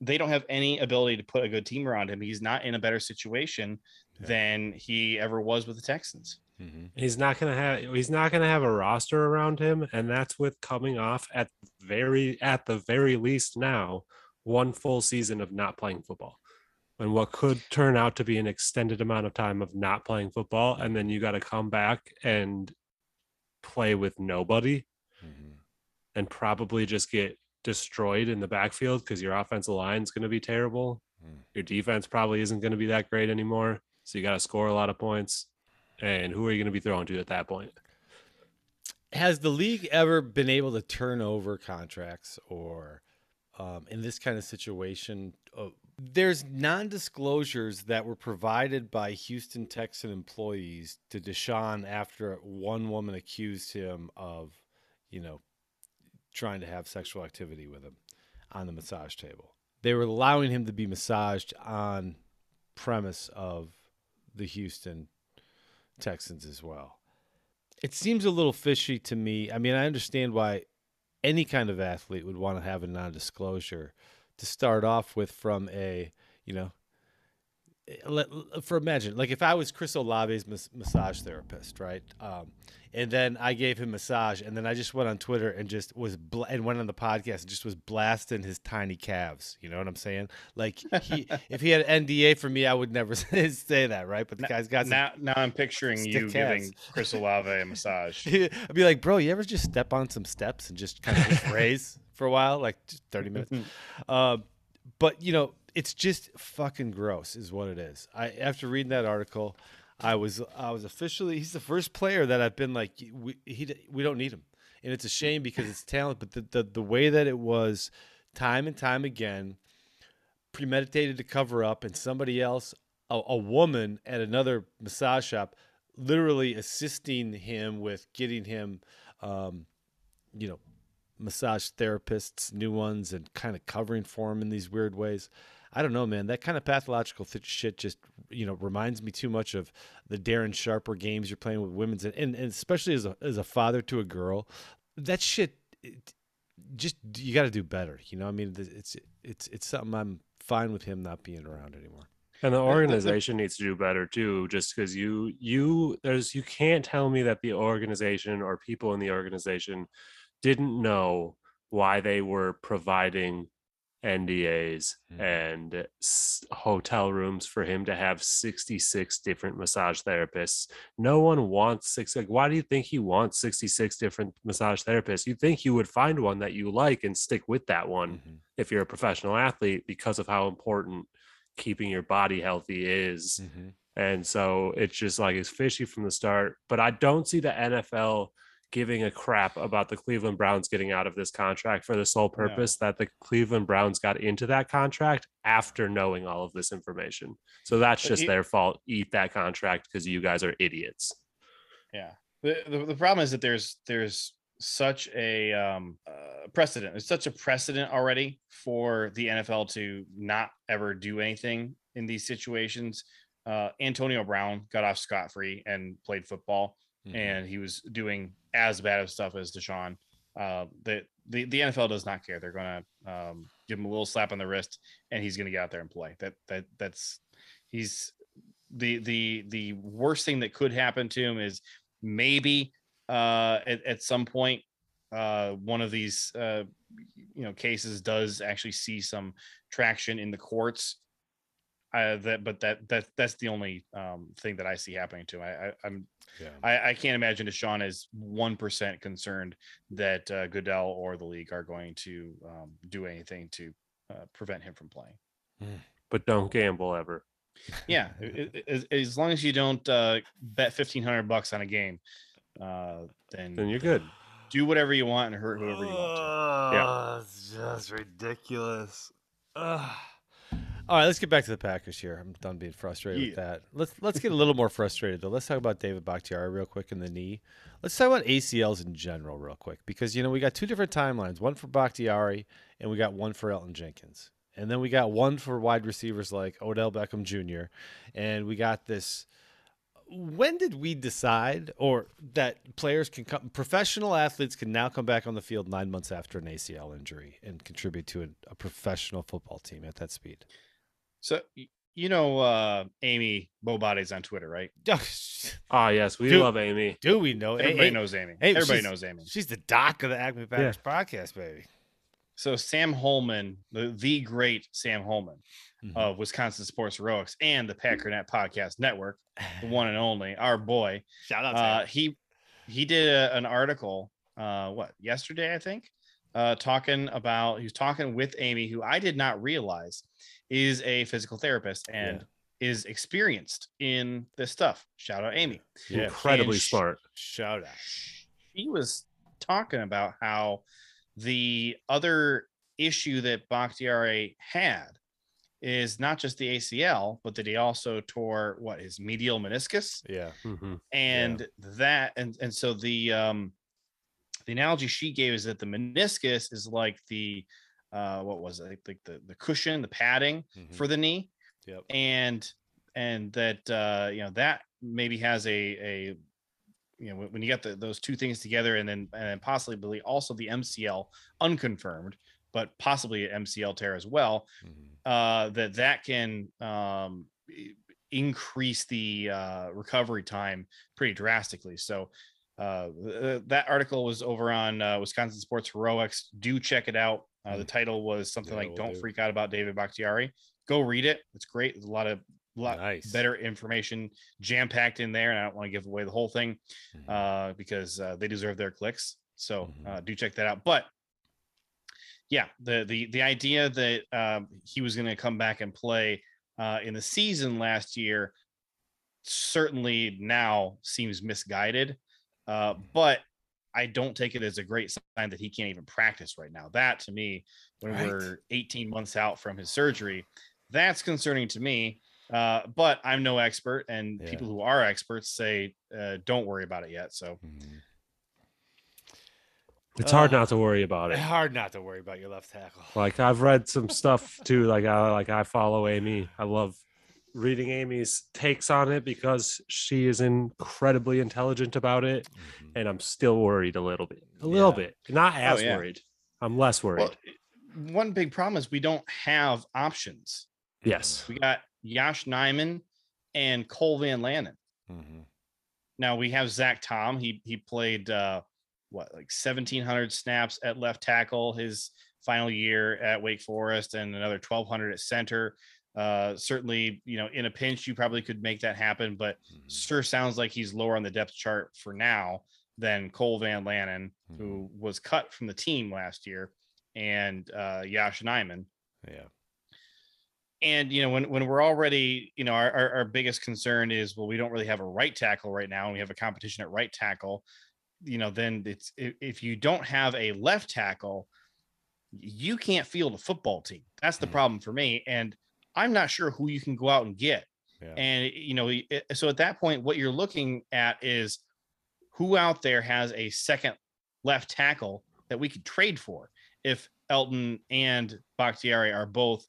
They don't have any ability to put a good team around him. He's not in a better situation Yeah. than he ever was with the Texans. Mhm. He's not gonna have he's not gonna have a roster around him, and that's with coming off at very at the very least now one full season of not playing football. And what could turn out to be an extended amount of time of not playing football, and then you got to come back and play with nobody Mhm. and probably just get destroyed in the backfield because your offensive line is going to be terrible. Mm. Your defense probably isn't going to be that great anymore. So you got to score a lot of points. And who are you going to be throwing to at that point? Has the league ever been able to turn over contracts or um, in this kind of situation? Uh, there's non disclosures that were provided by Houston Texan employees to Deshaun after one woman accused him of, you know, trying to have sexual activity with him on the massage table. They were allowing him to be massaged on premise of the Houston Texans as well it seems a little fishy to me. I mean, I understand why any kind of athlete would want to have a non-disclosure to start off with from a, you know, eh, for imagine like if I was Chris Olave's mas- massage therapist, right? Um, and then I gave him massage, and then I just went on Twitter and just was bl- and went on the podcast and just was blasting his tiny calves. You know what I'm saying? Like he, if he had an NDA for me, I would never say that, right? But the guy's got Now, now I'm picturing you giving. Chris Olave a massage. I'd be like, bro, you ever just step on some steps and just kind of raise for a while, like 30 minutes? Um, but you know, it's just fucking gross, is what it is. I after reading that article, I was I was officially he's the first player that I've been like we he we don't need him, and it's a shame because it's talent, but the the, the way that it was, time and time again, premeditated to cover up, and somebody else, a, a woman at another massage shop, literally assisting him with getting him, um, you know, massage therapists, new ones, and kind of covering for him in these weird ways. I don't know, man. That kind of pathological th- shit just, you know, reminds me too much of the Darren Sharper games you're playing with women's, and, and, and especially as a as a father to a girl, that shit. It, just you got to do better, you know. I mean, it's it's it's something I'm fine with him not being around anymore. And the the- organization needs to do better too, just because you you there's you can't tell me that the organization or people in the organization didn't know why they were providing NDAs Mhm. and s- hotel rooms for him to have 66 different massage therapists. No one wants six. Like, why do you think he wants 66 different massage therapists? You think you would find one that you like and stick with that one Mhm. if you're a professional athlete because of how important keeping your body healthy is. Mhm. And so it's just like it's fishy from the start. But I don't see the NFL giving a crap about the Cleveland Browns getting out of this contract for the sole purpose that the Cleveland Browns got into that contract after knowing all of this information. So that's just it- their fault. Eat that contract because you guys are idiots. Yeah. The, the the problem is that there's there's such a um uh, precedent. There's such a precedent already for the NFL to not ever do anything in these situations. Uh, Antonio Brown got off scot free and played football, Mhm. and he was doing as bad of stuff as Deshaun. Uh, the, the the NFL does not care. They're gonna um, give him a little slap on the wrist, and he's gonna get out there and play. That that that's he's the the the worst thing that could happen to him is maybe uh at, at some point uh one of these uh you know cases does actually see some traction in the courts uh that but that that that's the only um thing that i see happening to him i, I i'm Yeah. I, I can't imagine Deshaun is one percent concerned that uh, Goodell or the league are going to um, do anything to uh, prevent him from playing. But don't gamble ever. Yeah, a- a- as, as long as you don't uh, bet fifteen hundred bucks on a game, uh, then Then you're good. do whatever you want and hurt whoever you want. To. Yeah. It's just ridiculous. Ugh. All right, let's get back to the Packers here. I'm done being frustrated with that. Let's let's get a little more frustrated though. Let's talk about David Bakhtiari real quick in the knee. Let's talk about ACLs in general real quick because you know we got two different timelines. One for Bakhtiari and we got one for Elgton Jenkins. And then we got one for wide receivers like Odell Beckham Jr. And we got this when did we decide or that players can come professional athletes can now come back on the field nine months after an acl injury and contribute to a, a professional football team at that speed So you know uh Amy Bobodies on Twitter, right? Ah, yes, we Dude. love Amy. do we know Everybody Hey, knows Amy. hey, Everybody knows Amy. she's the doc of the acme Packers podcast baby So Sam Holman, the, the great Sam Holman Mhm. of Wisconsin Sports Heroics and the Packernet Podcast Network, the one and only, our boy, shout out uh, he he did a, an article uh what yesterday i think uh talking about he was talking with amy who i did not realize is a physical therapist and is experienced in this stuff. Shout out amy. Yeah. Incredibly And sh- smart. shout out. She was talking about how the other issue that Bakhtiari had is not just the ACL, but that he also tore what his medial meniscus. yeah. Mhm. and that and and so the um the analogy she gave is that the meniscus is like the uh what was it like the the cushion the padding Mhm. for the knee yep and and that uh you know that maybe has a a you know when- you get the, those two things together and then and then possibly also the MCL unconfirmed but possibly an MCL tear as well Mhm. uh, that that can um, increase the uh, recovery time pretty drastically. So uh, th- that article was over on uh, Wisconsin Sports Heroics. Do check it out. Uh, the title was something Yeah, like will "Don't do. Freak Out About David Bakhtiari." Go read it. It's great. There's a lot of lot Nice. better information jam packed in there, and I don't want to give away the whole thing Mhm. uh, because uh, they deserve their clicks. So Mhm. uh, do check that out. But yeah, the the the idea that um, he was going to come back and play uh, in the season last year certainly now seems misguided. Uh, but I don't take it as a great sign that he can't even practice right now. That to me, when Right. we're 18 months out from his surgery, that's concerning to me. Uh, but I'm no expert, and Yeah. people who are experts say uh, don't worry about it yet. So Mhm. It's hard Uh, not to worry about it. hard not to worry about your left tackle Like I've read some stuff too. Like I like I follow Amy. I love reading Amy's takes on it because she is incredibly intelligent about it, Mhm. and I'm still worried a little bit. A little bit, not as yeah. worried. I'm less worried. well, one big problem is we don't have options. yes. We got Yosh Nijman and Cole Van Lanen. Mhm. Now we have Zach Tom. He he played uh what like 1700 snaps at left tackle his final year at Wake Forest and another 1200 at center. Uh certainly, you know, in a pinch you probably could make that happen, but Mhm. sure sounds like he's lower on the depth chart for now than Cole Van Lanen, who was cut from the team last year, and uh Yosh Nijman yeah and you know when when we're already you know our, our, our biggest concern is well we don't really have a right tackle right now and we have a competition at right tackle you know then it's if, you don't have a left tackle you can't field a football team that's the Mhm. problem for me and i'm not sure who you can go out and get yeah. and you know it- so at that point what you're looking at is who out there has a second left tackle that we could trade for if elgton and bakhtiari are both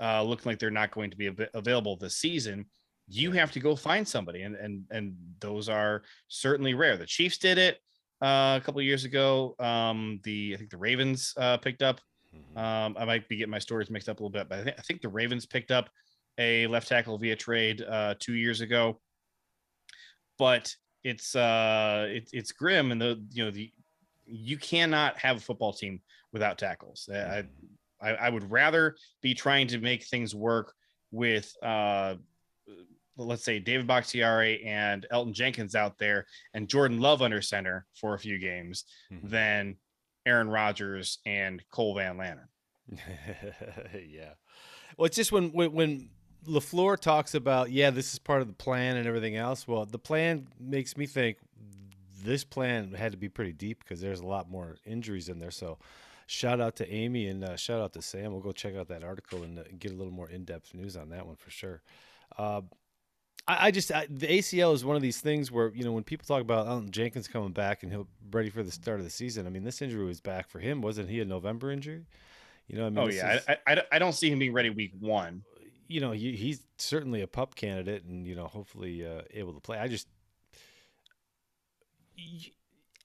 uh, looking like they're not going to be av- available this season you have to go find somebody and and and those are certainly rare. The chiefs did it uh, a couple of years ago um the i think the ravens uh picked up Mhm. um, I might be getting my stories mixed up a little bit, but I, thi- I think the Ravens picked up a left tackle via trade uh, two years ago. But it's uh, it, it's grim, and the you know the you cannot have a football team without tackles. I, I I would rather be trying to make things work with uh, let's say David Bakhtiari and Elgton Jenkins out there, and Jordan Love under center for a few games Mhm. than Aaron Rodgers and Cole Van Lanen. yeah. Well, it's just when when when Lafleur talks about yeah, this is part of the plan and everything else. Well, the plan makes me think this plan had to be pretty deep because there's a lot more injuries in there. So, shout out to Amy and uh, shout out to Sam. We'll go check out that article and uh, get a little more in depth news on that one for sure. Uh, I, I just I, the ACL is one of these things where you know when people talk about Elgton Jenkins coming back and he'll ready for the start of the season. I mean, this injury was back for him, wasn't he? A November injury. You know, I mean, oh yeah, is- I, I I don't see him being ready week one. you know, he, he's certainly a pup candidate, and you know, hopefully uh, able to play. I just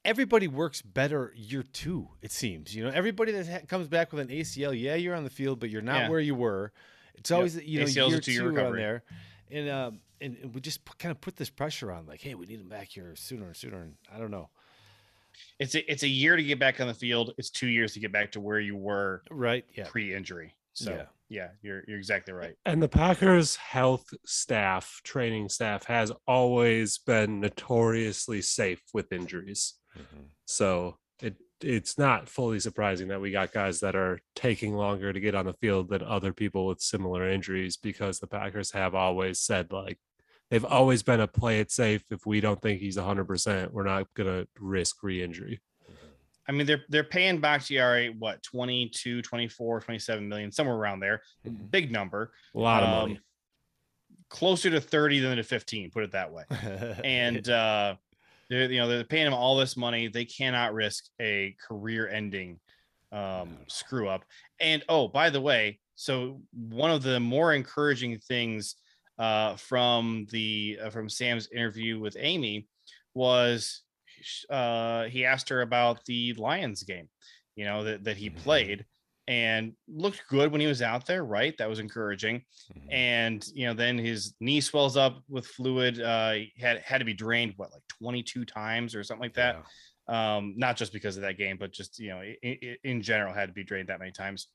everybody works better year two. It seems, you know, everybody that ha- comes back with an ACL, yeah, you're on the field, but you're not Yeah. where you were. It's Yep. always you know ACL is a year two-year two on there, and um, and, and we just kind of put this pressure on, like, hey, we need him back here sooner and sooner. And I don't know, It's a it's a year to get back on the field. It's two years to get back to where you were right? Yeah, pre-injury. So Yeah. yeah, you're you're exactly right. And the Packers health staff, training staff has always been notoriously safe with injuries. So it it's not fully surprising that we got guys that are taking longer to get on the field than other people with similar injuries because the Packers have always said like they've always been a play it safe. If we don't think he's 100%, we're not going to risk re-injury. I mean, they're they're paying Bakhtiari what 22, 24, 27 million, somewhere around there. Mhm. Big number. A lot of Um, money. Closer to 30 than to 15, put it that way. And uh they're you know they're paying him all this money. They cannot risk a career-ending um screw up. And oh, by the way, so one of the more encouraging things uh from the uh, from Sam's interview with Amy was uh he asked her about the Lions game, you know, that that he Mhm. played and looked good when he was out there, right? That was encouraging Mhm. and you know then his knee swells up with fluid uh he had had to be drained what like 22 times or something like that um not just because of that game but just you know in, in general had to be drained that many times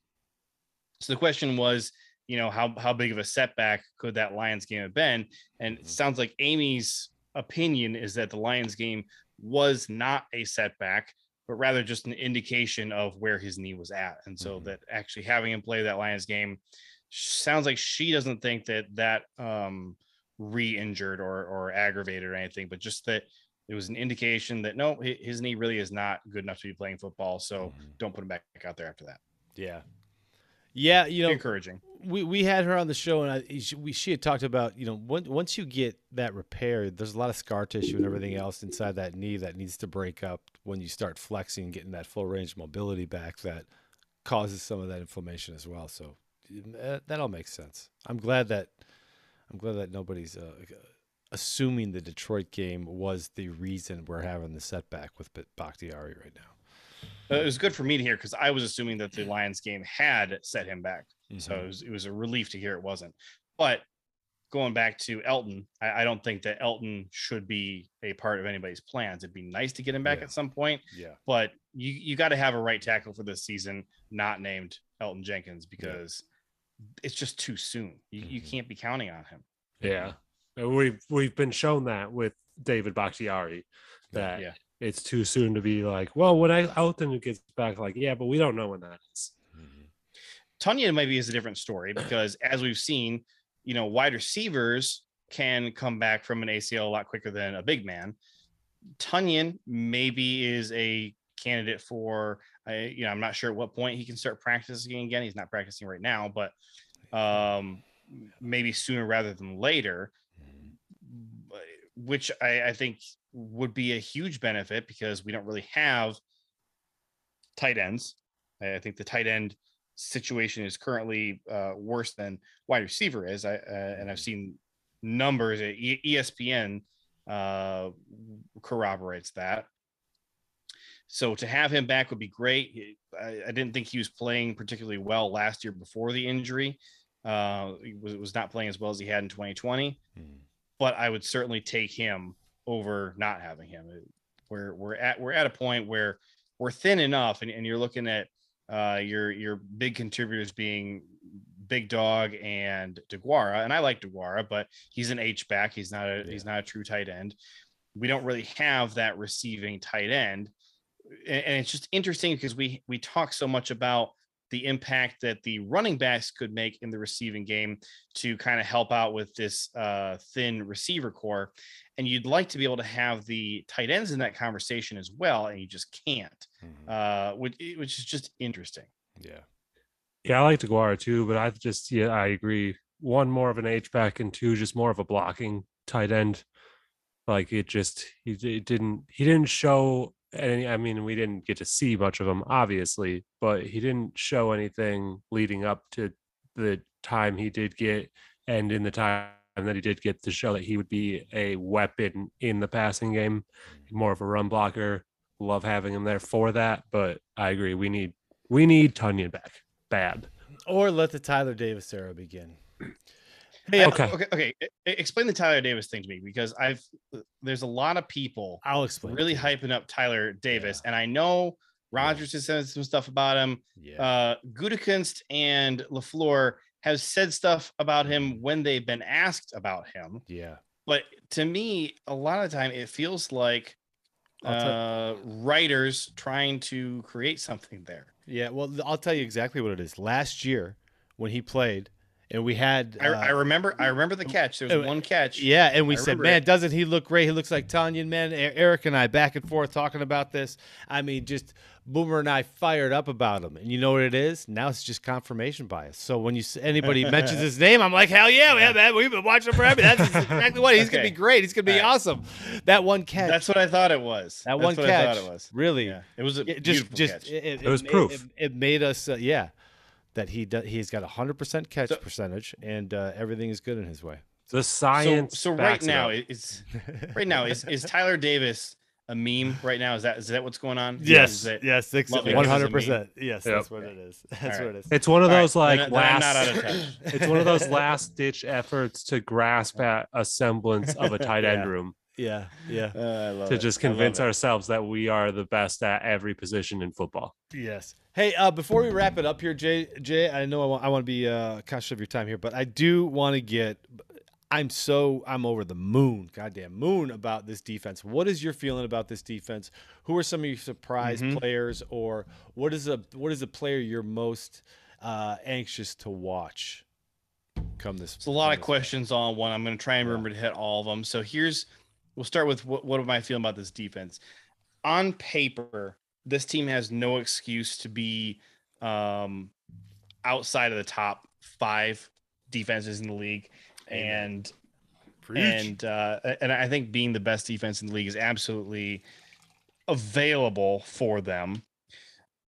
so the question was you know how how big of a setback could that lions game have been and it Mhm. sounds like amy's opinion is that the lions game was not a setback but rather just an indication of where his knee was at and so Mhm. that actually having him play that lions game sounds like she doesn't think that that um re-injured or or aggravated or anything but just that it was an indication that no his knee really is not good enough to be playing football so Mhm. don't put him back out there after that yeah, yeah. You know, encouraging we we had her on the show, and I, she, we, she had talked about you know once once you get that repaired, there's a lot of scar tissue and everything else inside that knee that needs to break up when you start flexing, getting that full range of mobility back. That causes some of that inflammation as well. So that, that all makes sense. I'm glad that I'm glad that nobody's uh, assuming the Detroit game was the reason we're having the setback with Bakhtiari right now. It was good for me to hear because i was assuming that the lions game had set him back so Mm-hmm. it was, it was a relief to hear it wasn't but going back to elgton I, I don't think that elgton should be a part of anybody's plans it'd be nice to get him back Yeah. at some point yeah, but you you got to have a right tackle for this season, not named Elgton Jenkins, because it's just too soon. You, you Mhm. can't be counting on him. Yeah. We've we've been shown that with David Bakhtiari that Yeah. It's too soon to be like, well, when I Elgton gets back, like, yeah, but we don't know when that is. Tonyan maybe is a different story because as we've seen, you know, wide receivers can come back from an ACL a lot quicker than a big man. Tonyan maybe is a candidate for I you know I'm not sure at what point he can start practicing again. He's not practicing right now, but um maybe sooner rather than later. which I, I think would be a huge benefit because we don't really have tight ends. I think the tight end situation is currently uh, worse than wide receiver is. I uh, and I've seen numbers. E- ESPN uh, corroborates that. So to have him back would be great. I, I didn't think he was playing particularly well last year before the injury. Uh, he was, was not playing as well as he had in 2020 but I would certainly take him over not having him. We're we're at we're at a point where we're thin enough, and, and you're looking at uh, your your big contributors being Big Dog and DeGuara, and I like DeGuara, but he's an H back. He's not a he's not a true tight end. We don't really have that receiving tight end, and, and it's just interesting because we we talk so much about the impact that the running backs could make in the receiving game to kind of help out with this uh, thin receiver corps. And you'd like to be able to have the tight ends in that conversation as well, and you just can't, Mhm. uh, which, which is just interesting. yeah. Yeah, I like Deguara too, but I just yeah, I agree. One more of an H back and two just more of a blocking tight end. Like it just he it didn't he didn't show any I mean we didn't get to see much of him obviously, but he didn't show anything leading up to the time he did get and in the time that he did get to show that he would be a weapon in the passing game, mm-hmm. more of a run blocker. Love having him there for that, but I agree we need we need Tonyan back bad. Or let the Tyler Davis era begin. Hey, Uh, Okay. okay, okay. Explain the Tyler Davis thing to me because I've there's a lot of people I'll explain. really hyping up Tyler Davis, and I know Rodgers has said some stuff about him. Yeah. Uh, Gutekunst and Lafleur have said stuff about him when they've been asked about him, yeah. but to me, a lot of the time it feels like I'll uh, writers trying to create something there. Yeah. Well, I'll tell you exactly what it is. Last year when he played, and we had. I, uh, I remember, I remember the catch. There was uh, one catch. Yeah, and we I said, man, it. doesn't he look great? He looks like Tonyan, man. Eric and I back and forth talking about this. I mean, just Boomer and I fired up about him. And you know what it is? Now it's just confirmation bias. So when you anybody mentions his name, I'm like, hell yeah, man, man we've been watching him forever. That's exactly what he's gonna be great. He's gonna be All right. awesome. That one catch. That's what I thought it was. that That's one what catch. I thought it was. Really, Yeah, it was a it just beautiful just catch. it, It was made- proof. It, it made us, uh, yeah, that he does. He's got a hundred percent catch So- percentage, and uh, everything is good in his way. The science. So, so right now, up. it's right now is is Tyler Davis a meme right now? Is that is that what's going on? Yes, that- yes, Love it one one hundred percent. Yes, Yep. that's what it is. That's right. what it is. It's one of All right, those like then- then last. not out of touch. it's one of those last ditch efforts to grasp at a semblance of a tight end Yeah. room Yeah, yeah, Uh, I love to it. just I love convince it. ourselves that we are the best at every position in football. yes. Hey, uh, before we wrap it up here, Jay, Jay, I know I want, I want to be uh, conscious of your time here, but I do want to get. I'm so I'm over the moon, goddamn moon about this defense. What is your feeling about this defense? Who are some of your surprise Mhm. players, or what is a what is a player you're most uh, anxious to watch? Come this. It's a lot come of questions all in one. I'm going to try and remember to hit all of them. So here's we'll start with what what am I feeling about this defense? On paper, this team has no excuse to be um, outside of the top five defenses in the league, and and uh, and I think being the best defense in the league is absolutely available for them.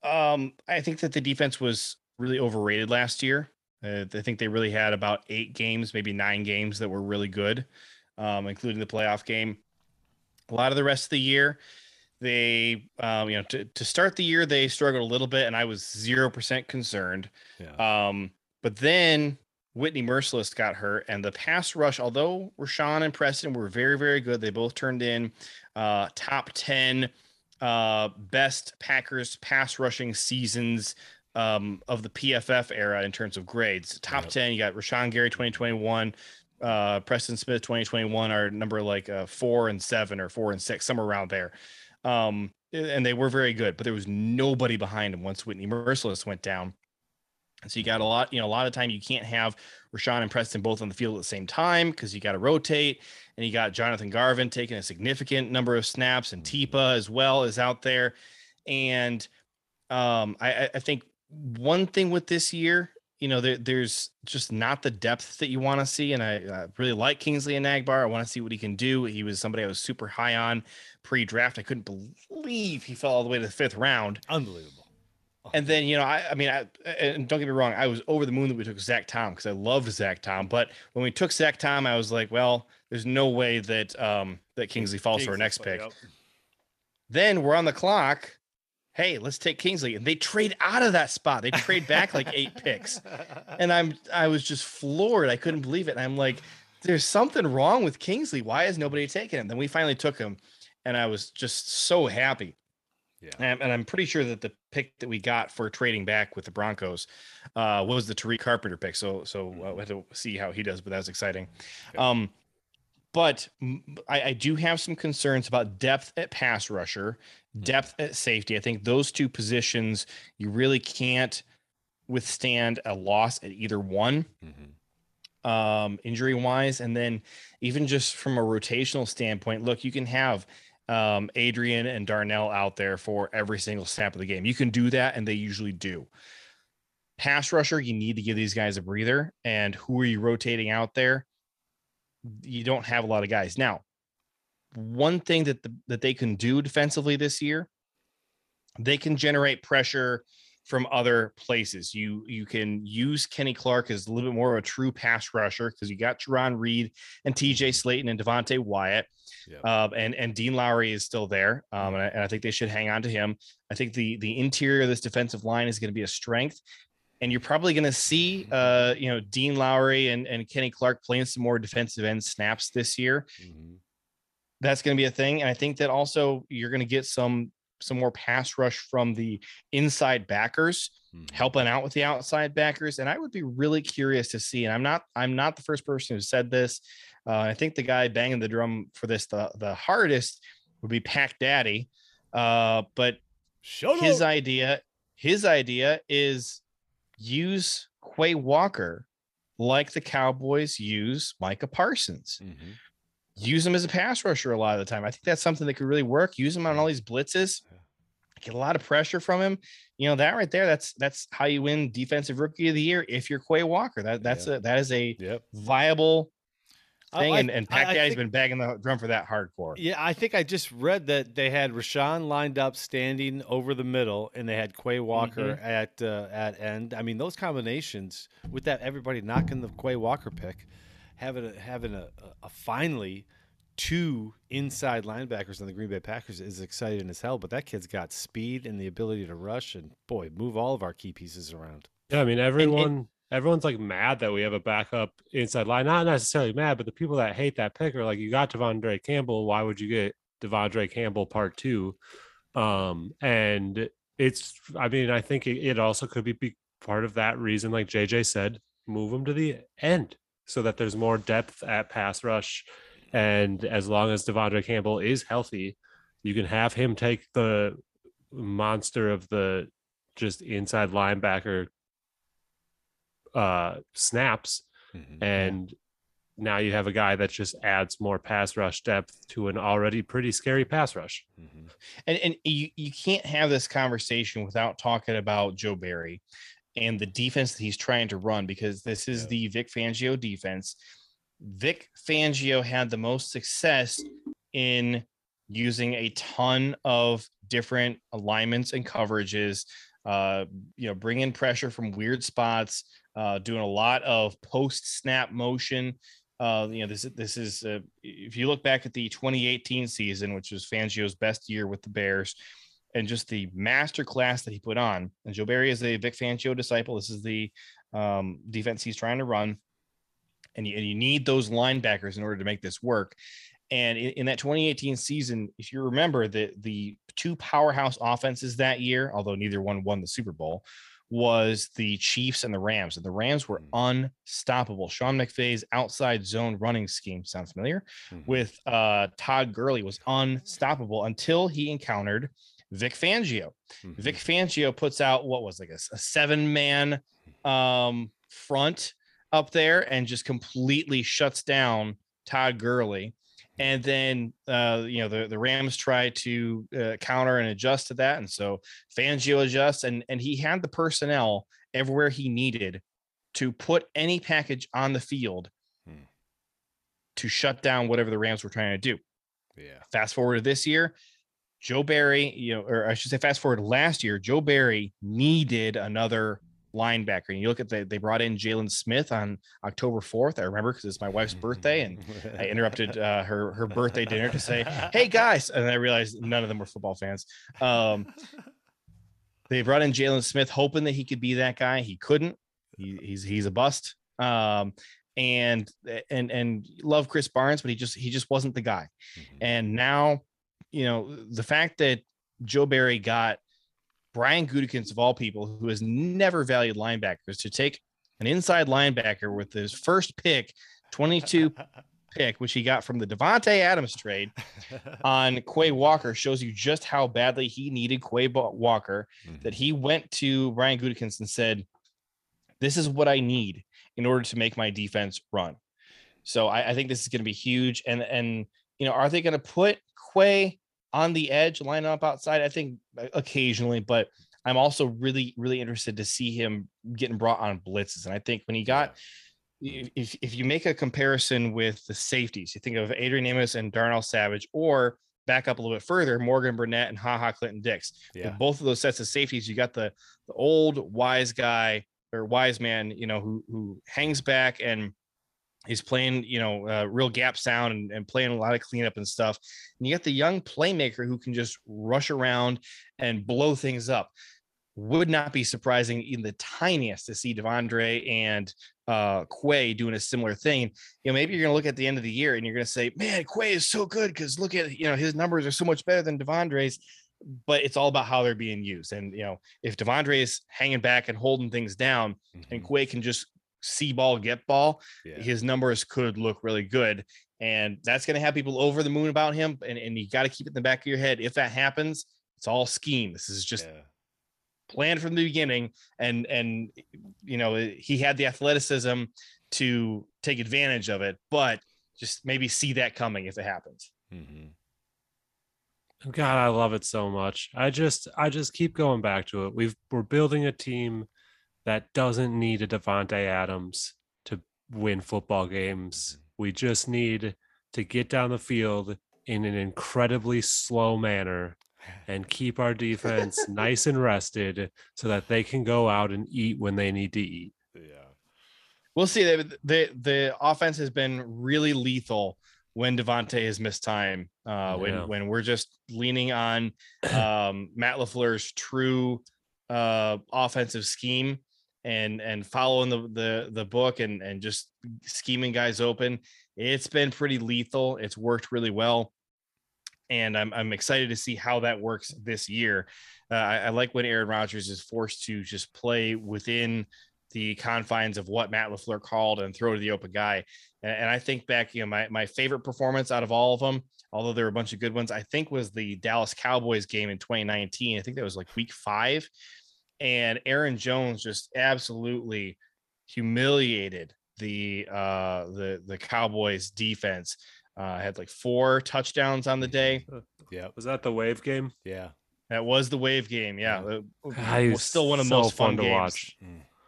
Um, I think that the defense was really overrated last year. Uh, I think they really had about eight games, maybe nine games that were really good, um, including the playoff game. A lot of the rest of the year, they, um, you know, to, to start the year, they struggled a little bit, and I was 0% concerned. Yeah. Um, but then Whitney Mercilus got hurt, and the pass rush, although Rashan and Preston were very, very good, they both turned in uh, top 10 uh, best Packers pass rushing seasons um, of the PFF era in terms of grades. Top Yep. 10, you got Rashan Gary 2021, uh, Preston Smith 2021 are number like uh, four and seven or four and six, somewhere around there. Um, and they were very good, but there was nobody behind him once Whitney Mercilus went down. And so you got a lot, you know, a lot of time you can't have Rashan and Preston both on the field at the same time because you got to rotate. And you got Jonathan Garvin taking a significant number of snaps, and Tipa as well is out there. And um, I, I- I think one thing with this year, you know, there, there's just not the depth that you want to see. And I, I really like Kingsley Enagbare. I want to see what he can do. He was somebody I was super high on pre-draft. I couldn't believe he fell all the way to the fifth round. Unbelievable. And then, you know, I, I mean, I, and don't get me wrong, I was over the moon that we took Zach Tom because I loved Zach Tom. But when we took Zach Tom, I was like, well, there's no way that um that Kingsley falls to our next pick. Then we're on the clock. Hey, let's take Kingsley. And they trade out of that spot. They trade back like eight picks. And I'm I was just floored. I couldn't believe it. And I'm like, there's something wrong with Kingsley. Why is nobody taking him? Then we finally took him. And I was just so happy. Yeah. And, and I'm pretty sure that the pick that we got for trading back with the Broncos uh, was the Tariq Carpenter pick. So so uh, we have to see how he does, but that's exciting. Yeah. Um, but I, I do have some concerns about depth at pass rusher, depth at safety. I think those two positions you really can't withstand a loss at either one Mhm. um, injury wise. And then even just from a rotational standpoint, look, you can have um, Adrian and Darnell out there for every single snap of the game. You can do that, and they usually do. Pass rusher, you need to give these guys a breather. And who are you rotating out there? You don't have a lot of guys. Now, one thing that the, that they can do defensively this year, they can generate pressure from other places. You you can use Kenny Clark as a little bit more of a true pass rusher because you got Jarran Reed and TJ Slaton and Devonte Wyatt. Yeah. Um, and and Dean Lowry is still there, um, and, I, and I think they should hang on to him. I think the the interior of this defensive line is going to be a strength, and you're probably going to see, uh, you know, Dean Lowry and and Kenny Clark playing some more defensive end snaps this year. Mhm. That's going to be a thing, and I think that also you're going to get some some more pass rush from the inside backers Mhm. helping out with the outside backers and i would be really curious to see and i'm not i'm not the first person who said this uh, i think the guy banging the drum for this the, the hardest would be pack daddy uh, but Shut his up. idea his idea is use quay walker like the cowboys use micah parsons Mhm. Use him as a pass rusher a lot of the time. I think that's something that could really work. Use him on all these blitzes, get a lot of pressure from him. You know that right there. That's that's how you win defensive rookie of the year if you're Quay Walker. That that's Yeah. a that is a Yep. viable thing. I- and and I- Pac I Daddy's think- been bagging the drum for that hardcore. Yeah, I think I just read that they had Rashan lined up standing over the middle, and they had Quay Walker at uh, at end. I mean, those combinations with that everybody knocking the Quay Walker pick, having a, having a, a, a finally two inside linebackers on the Green Bay Packers is exciting as hell. But that kid's got speed and the ability to rush, and boy, move all of our key pieces around. Yeah, I mean everyone everyone's like mad that we have a backup inside line. Not necessarily mad, but the people that hate that pick are like, you got Devondre Campbell. Why would you get Devondre Campbell part two? Um, and it's I mean, I think it, it also could be, be part of that reason, like JJ said, move him to the end so that there's more depth at pass rush. And as long as Devondre Campbell is healthy, you can have him take the monster of the just inside linebacker uh snaps and now you have a guy that just adds more pass rush depth to an already pretty scary pass rush. Mhm. And and you you can't have this conversation without talking about Joe Barry and the defense that he's trying to run because this is Yeah. the Vic Fangio defense. Vic Fangio had the most success in using a ton of different alignments and coverages, uh, you know, bringing pressure from weird spots, uh, doing a lot of post snap motion. Uh, you know, this this is uh, if you look back at the 2018 season, which was Fangio's best year with the Bears, and just the master class that he put on. And Joe Barry is a Vic Fangio disciple. This is the um, defense he's trying to run, and you, and you need those linebackers in order to make this work. And in, in that 2018 season, if you remember the the two powerhouse offenses that year, although neither one won the Super Bowl, was the Chiefs and the Rams. And the Rams were unstoppable. Sean McVay's outside zone running scheme sounds familiar Mhm. with uh, Todd Gurley was unstoppable until he encountered Vic Fangio. Mhm. Vic Fangio puts out what was like a, a seven man um, front up there and just completely shuts down Todd Gurley. And then, uh, you know, the, the Rams try to uh, counter and adjust to that. And so Fangio adjusts, and, and he had the personnel everywhere he needed to put any package on the field Hmm. to shut down whatever the Rams were trying to do Yeah. fast forward to this year, Joe Barry, you know, or I should say, fast forward last year, Joe Barry needed another linebacker. And you look at the, they brought in Jaylon Smith on October 4th. I remember because it's my wife's birthday and I interrupted uh, her her birthday dinner to say, "Hey guys," and I realized none of them were football fans. Um, they brought in Jaylon Smith, hoping that he could be that guy. He couldn't. He, he's he's a bust. Um, and and and love Krys Barnes, but he just he just wasn't the guy. Mhm. And now, you know, the fact that Joe Barry got Brian Gutekunst of all people, who has never valued linebackers, to take an inside linebacker with his first pick, 22 pick, which he got from the Davante Adams trade on Quay Walker, shows you just how badly he needed Quay Walker. Mhm. That he went to Brian Gutekunst and said, this is what I need in order to make my defense run. So I, I think this is going to be huge. And and you know, are they going to put Quay on the edge, line up outside? I think uh, occasionally, but I'm also really, really interested to see him getting brought on blitzes. And I think when he got if, if you make a comparison with the safeties, you think of Adrian Amos and Darnell Savage, or back up a little bit further, Morgan Burnett and Haha Clinton Dix. Yeah. With both of those sets of safeties, you got the, the old wise guy or wise man, you know, who who hangs back and he's playing, you know, uh, real gap sound and, and playing a lot of cleanup and stuff. And you got the young playmaker who can just rush around and blow things up. Would not be surprising in the tiniest to see Devondre and uh Quay doing a similar thing. You know, maybe you're gonna look at the end of the year and you're gonna say, Man, Quay is so good because look at you know his numbers are so much better than Devondre's, but it's all about how they're being used. And you know, if Devondre is hanging back and holding things down, and Quay can just see ball, get ball. Yeah. his numbers could look really good. And that's going to have people over the moon about him. And, and you got to keep it in the back of your head. If that happens, it's all scheme. This is just Yeah. planned from the beginning. And, and, you know, he had the athleticism to take advantage of it, but just maybe see that coming if it happens. Mm-hmm. God, I love it so much. I just I just keep going back to it. We've we're building a team that doesn't need a Davante Adams to win football games. We just need to get down the field in an incredibly slow manner and keep our defense nice and rested so that they can go out and eat when they need to eat. Yeah. We'll see. The, the, the offense has been really lethal when Davante has missed time. Uh, when, Yeah. when we're just leaning on um, Matt LaFleur's true uh, offensive scheme and and following the the the book and and just scheming guys open. It's been pretty lethal. It's worked really well, and I'm I'm excited to see how that works this year. Uh, I, I like when Aaron Rodgers is forced to just play within the confines of what Matt LaFleur called and throw to the open guy. And, and I think back, you know, my my favorite performance out of all of them, although there were a bunch of good ones, I think was the Dallas Cowboys game in 2019. I think that was like week five and Aaron Jones just absolutely humiliated the uh the the Cowboys defense. Uh had like four touchdowns on the day. Yeah. Was that the wave game? Yeah. That was the wave game. Yeah. Yeah. It God, was still one of the so most fun, to games. watch.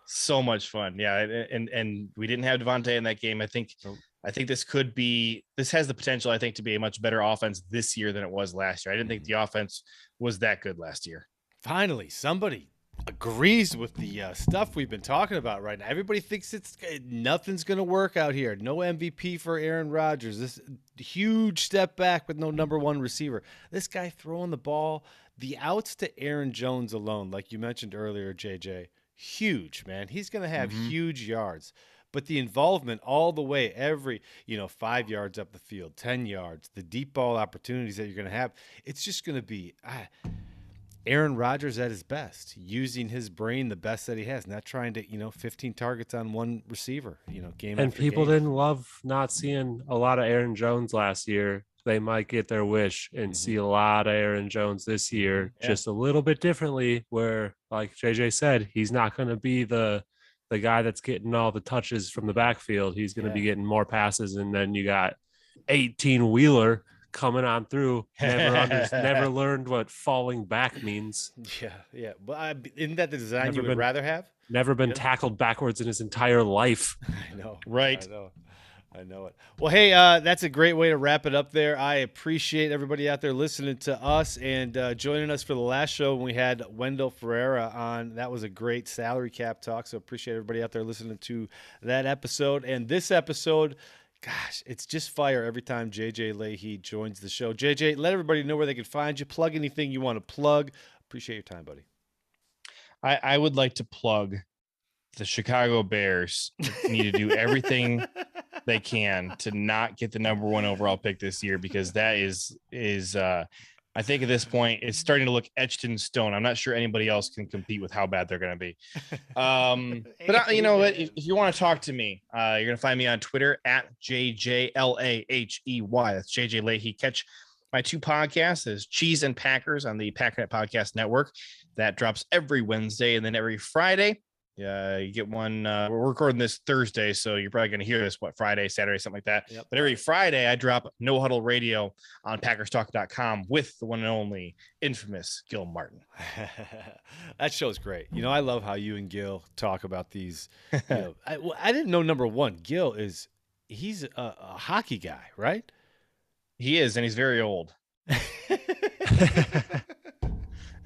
So much fun. Yeah. And and, and we didn't have Davante in that game. I think Nope. I think this could be this has the potential, I think, to be a much better offense this year than it was last year. I didn't think the offense was that good last year. Finally, somebody agrees with the uh, stuff we've been talking about right now. Everybody thinks it's nothing's going to work out here. No MVP for Aaron Rodgers. This huge step back with no number one receiver. This guy throwing the ball, the outs to Aaron Jones alone, like you mentioned earlier, JJ, huge man. He's going to have Mhm. huge yards. But the involvement all the way, every, you know, five yards up the field, 10 yards, the deep ball opportunities that you're going to have, it's just going to be. ah, Aaron Rodgers at his best, using his brain the best that he has, not trying to, you know, 15 targets on one receiver, you know, game And people game. didn't love not seeing a lot of Aaron Jones last year. They might get their wish and Mhm. see a lot of Aaron Jones this year, Yeah. just a little bit differently. Where, like JJ said, he's not going to be the the guy that's getting all the touches from the backfield. He's going to be getting more passes, and then you got 18 wheeler coming on through. Never under, never learned what falling back means. Yeah, yeah. But I, isn't that the design Never you would been- rather have? Never been Yeah. tackled backwards in his entire life. I know. Right. I know. I know it. Well, hey, uh, that's a great way to wrap it up there. I appreciate everybody out there listening to us and uh, joining us for the last show when we had Wendell Ferreira on. That was a great salary cap talk. So appreciate everybody out there listening to that episode. And this episode, gosh, it's just fire every time JJ Leahy joins the show. JJ, let everybody know where they can find you. Plug anything you want to plug. Appreciate your time, buddy. I, I would like to plug the Chicago Bears need to do everything they can to not get the number one overall pick this year because that is is uh I think at this point it's starting to look etched in stone. I'm not sure anybody else can compete with how bad they're going to be. Um, but I, you know what? If, if you want to talk to me, uh, you're going to find me on Twitter at JJLAHEY. That's JJ Leahy. Catch my two podcasts is Cheese and Packers on the Packernet Podcast Network. That drops every Wednesday and then every Friday Yeah, you get one. Uh, we're recording this Thursday, so you're probably going to hear this what Friday, Saturday, something like that. Yep. But every Friday, I drop No Huddle Radio on PackersTalk.com with the one and only infamous Gil Martin. that show's great. You know, I love how you and Gil talk about these. You know, I, well, I didn't know number one. Gil is he's a, a hockey guy, right? He is, and he's very old.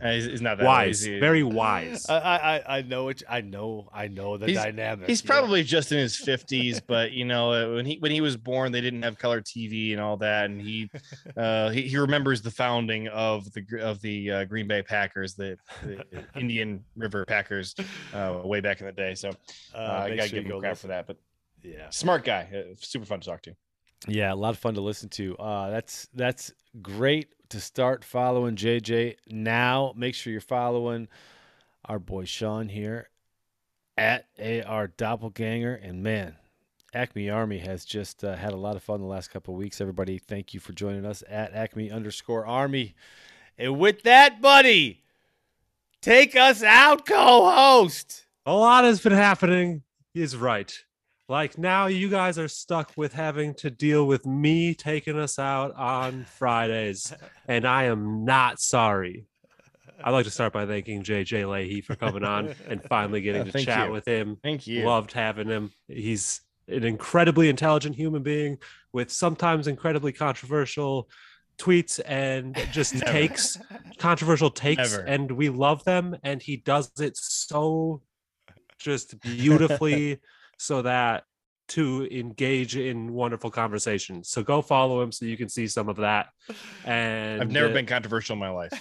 Uh, he's, he's not that wise, He's- very wise. I, I I know it. I know I know the He's- dynamic. He's yeah. probably just in his fifties, but you know uh, when he when he was born, they didn't have color TV and all that, and he uh, he, he remembers the founding of the of the uh, Green Bay Packers, the, the Indian River Packers, uh, way back in the day. So uh, I gotta sure give him go crap for that. But Yeah, smart guy, uh, super fun to talk to. yeah, a lot of fun to listen to. Uh, that's that's great to start following JJ now. Make sure you're following our boy Sean here at AR Doppelganger, and man. Acme Army has just uh, had a lot of fun the last couple of weeks. Everybody, thank you for joining us at Acme underscore Army. And with that, buddy, take us out, co-host. A lot has been happening. He's right. Like now, you guys are stuck with having to deal with me taking us out on Fridays, and I am not sorry. I'd like to start by thanking JJ Leahy for coming on and finally getting Oh, to chat you. with him. Thank you. Loved having him. He's an incredibly intelligent human being with sometimes incredibly controversial tweets and just takes controversial takes Never. and we love them and he does it so just beautifully so that to engage in wonderful conversations so go follow him so you can see some of that and I've never uh, been controversial in my life.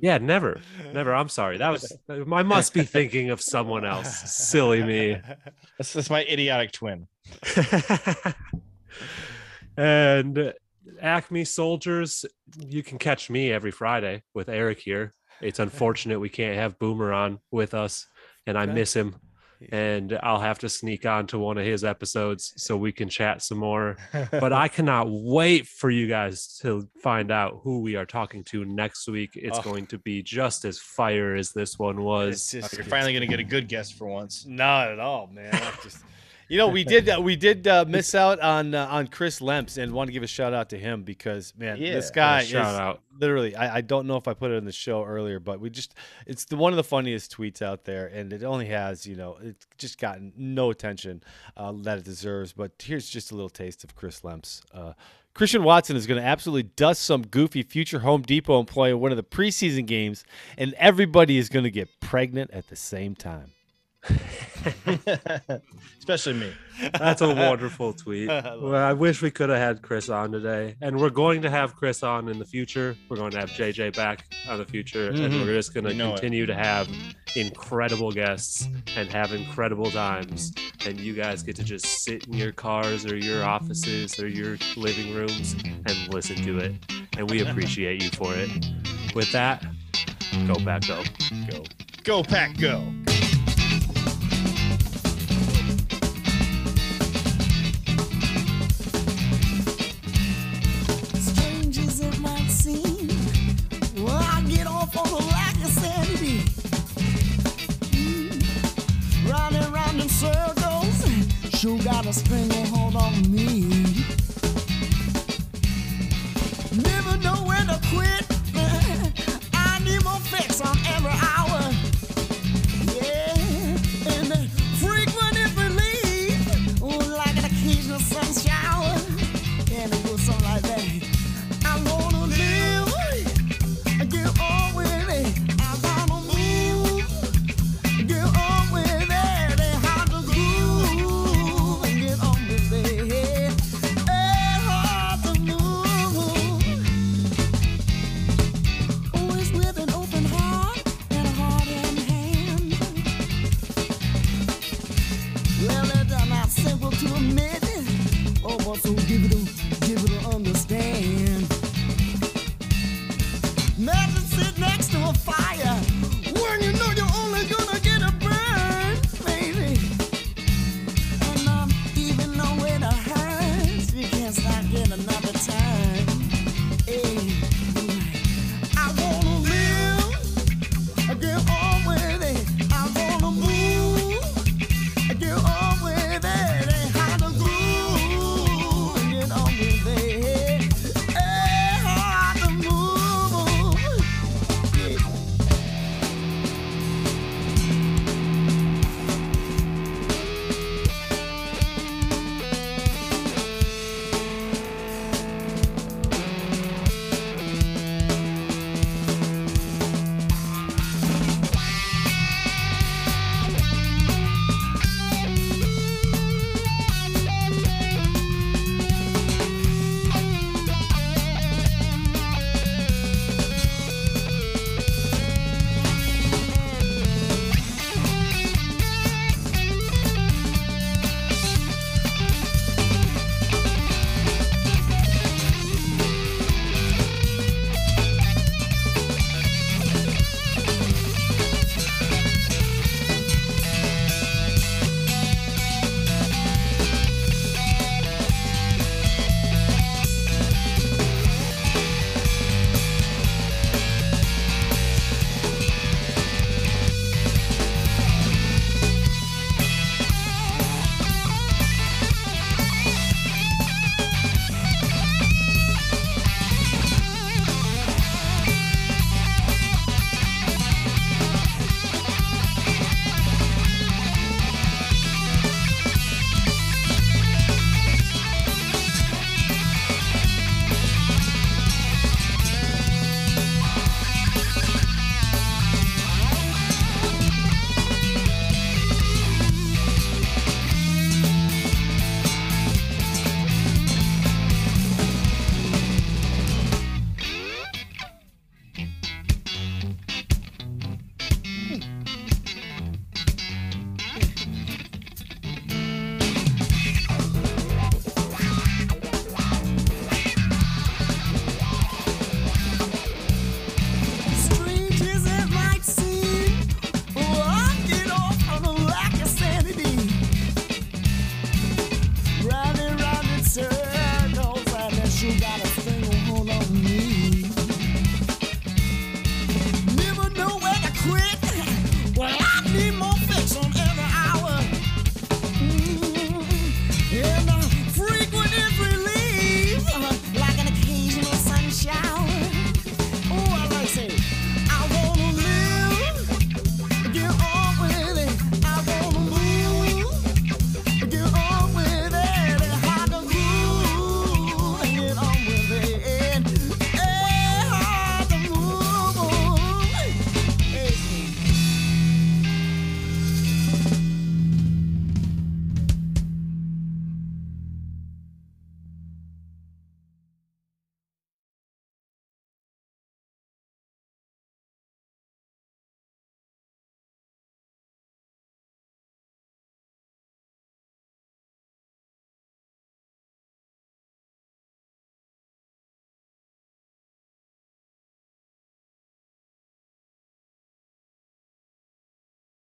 yeah never never i'm sorry that was i must be thinking of someone else silly me That's, that's my idiotic twin. and Acme Soldiers, you can catch me every Friday with Eric here. It's unfortunate we can't have Boomer on with us, and I miss him. And I'll have to sneak on to one of his episodes so we can chat some more. But I cannot wait for you guys to find out who we are talking to next week. It's Oh. going to be just as fire as this one was. Just- You're finally gonna get a good guest for once. Not at all, man. Just, you know, we did uh, we did uh, miss out on uh, on Chris Lemps, and want to give a shout out to him because man, this Yeah. guy shout is out. literally. I, I don't know if I put it in the show earlier, but we just it's the one of the funniest tweets out there, and it only has you know it's just gotten no attention uh, that it deserves. But here's just a little taste of Chris Lemps. Uh, Christian Watson is going to absolutely dust some goofy future Home Depot employee in one of the preseason games, and everybody is going to get pregnant at the same time. Especially me. That's a wonderful tweet. Well, I wish we could have had Chris on today. And we're going to have Chris on in the future. We're going to have JJ back on the future. And Mhm. we're just going to You know it. continue to have incredible guests and have incredible times. And you guys get to just sit in your cars or your offices or your living rooms and listen to it. And we appreciate you for it. With that, go back go. Go. Go pack, go.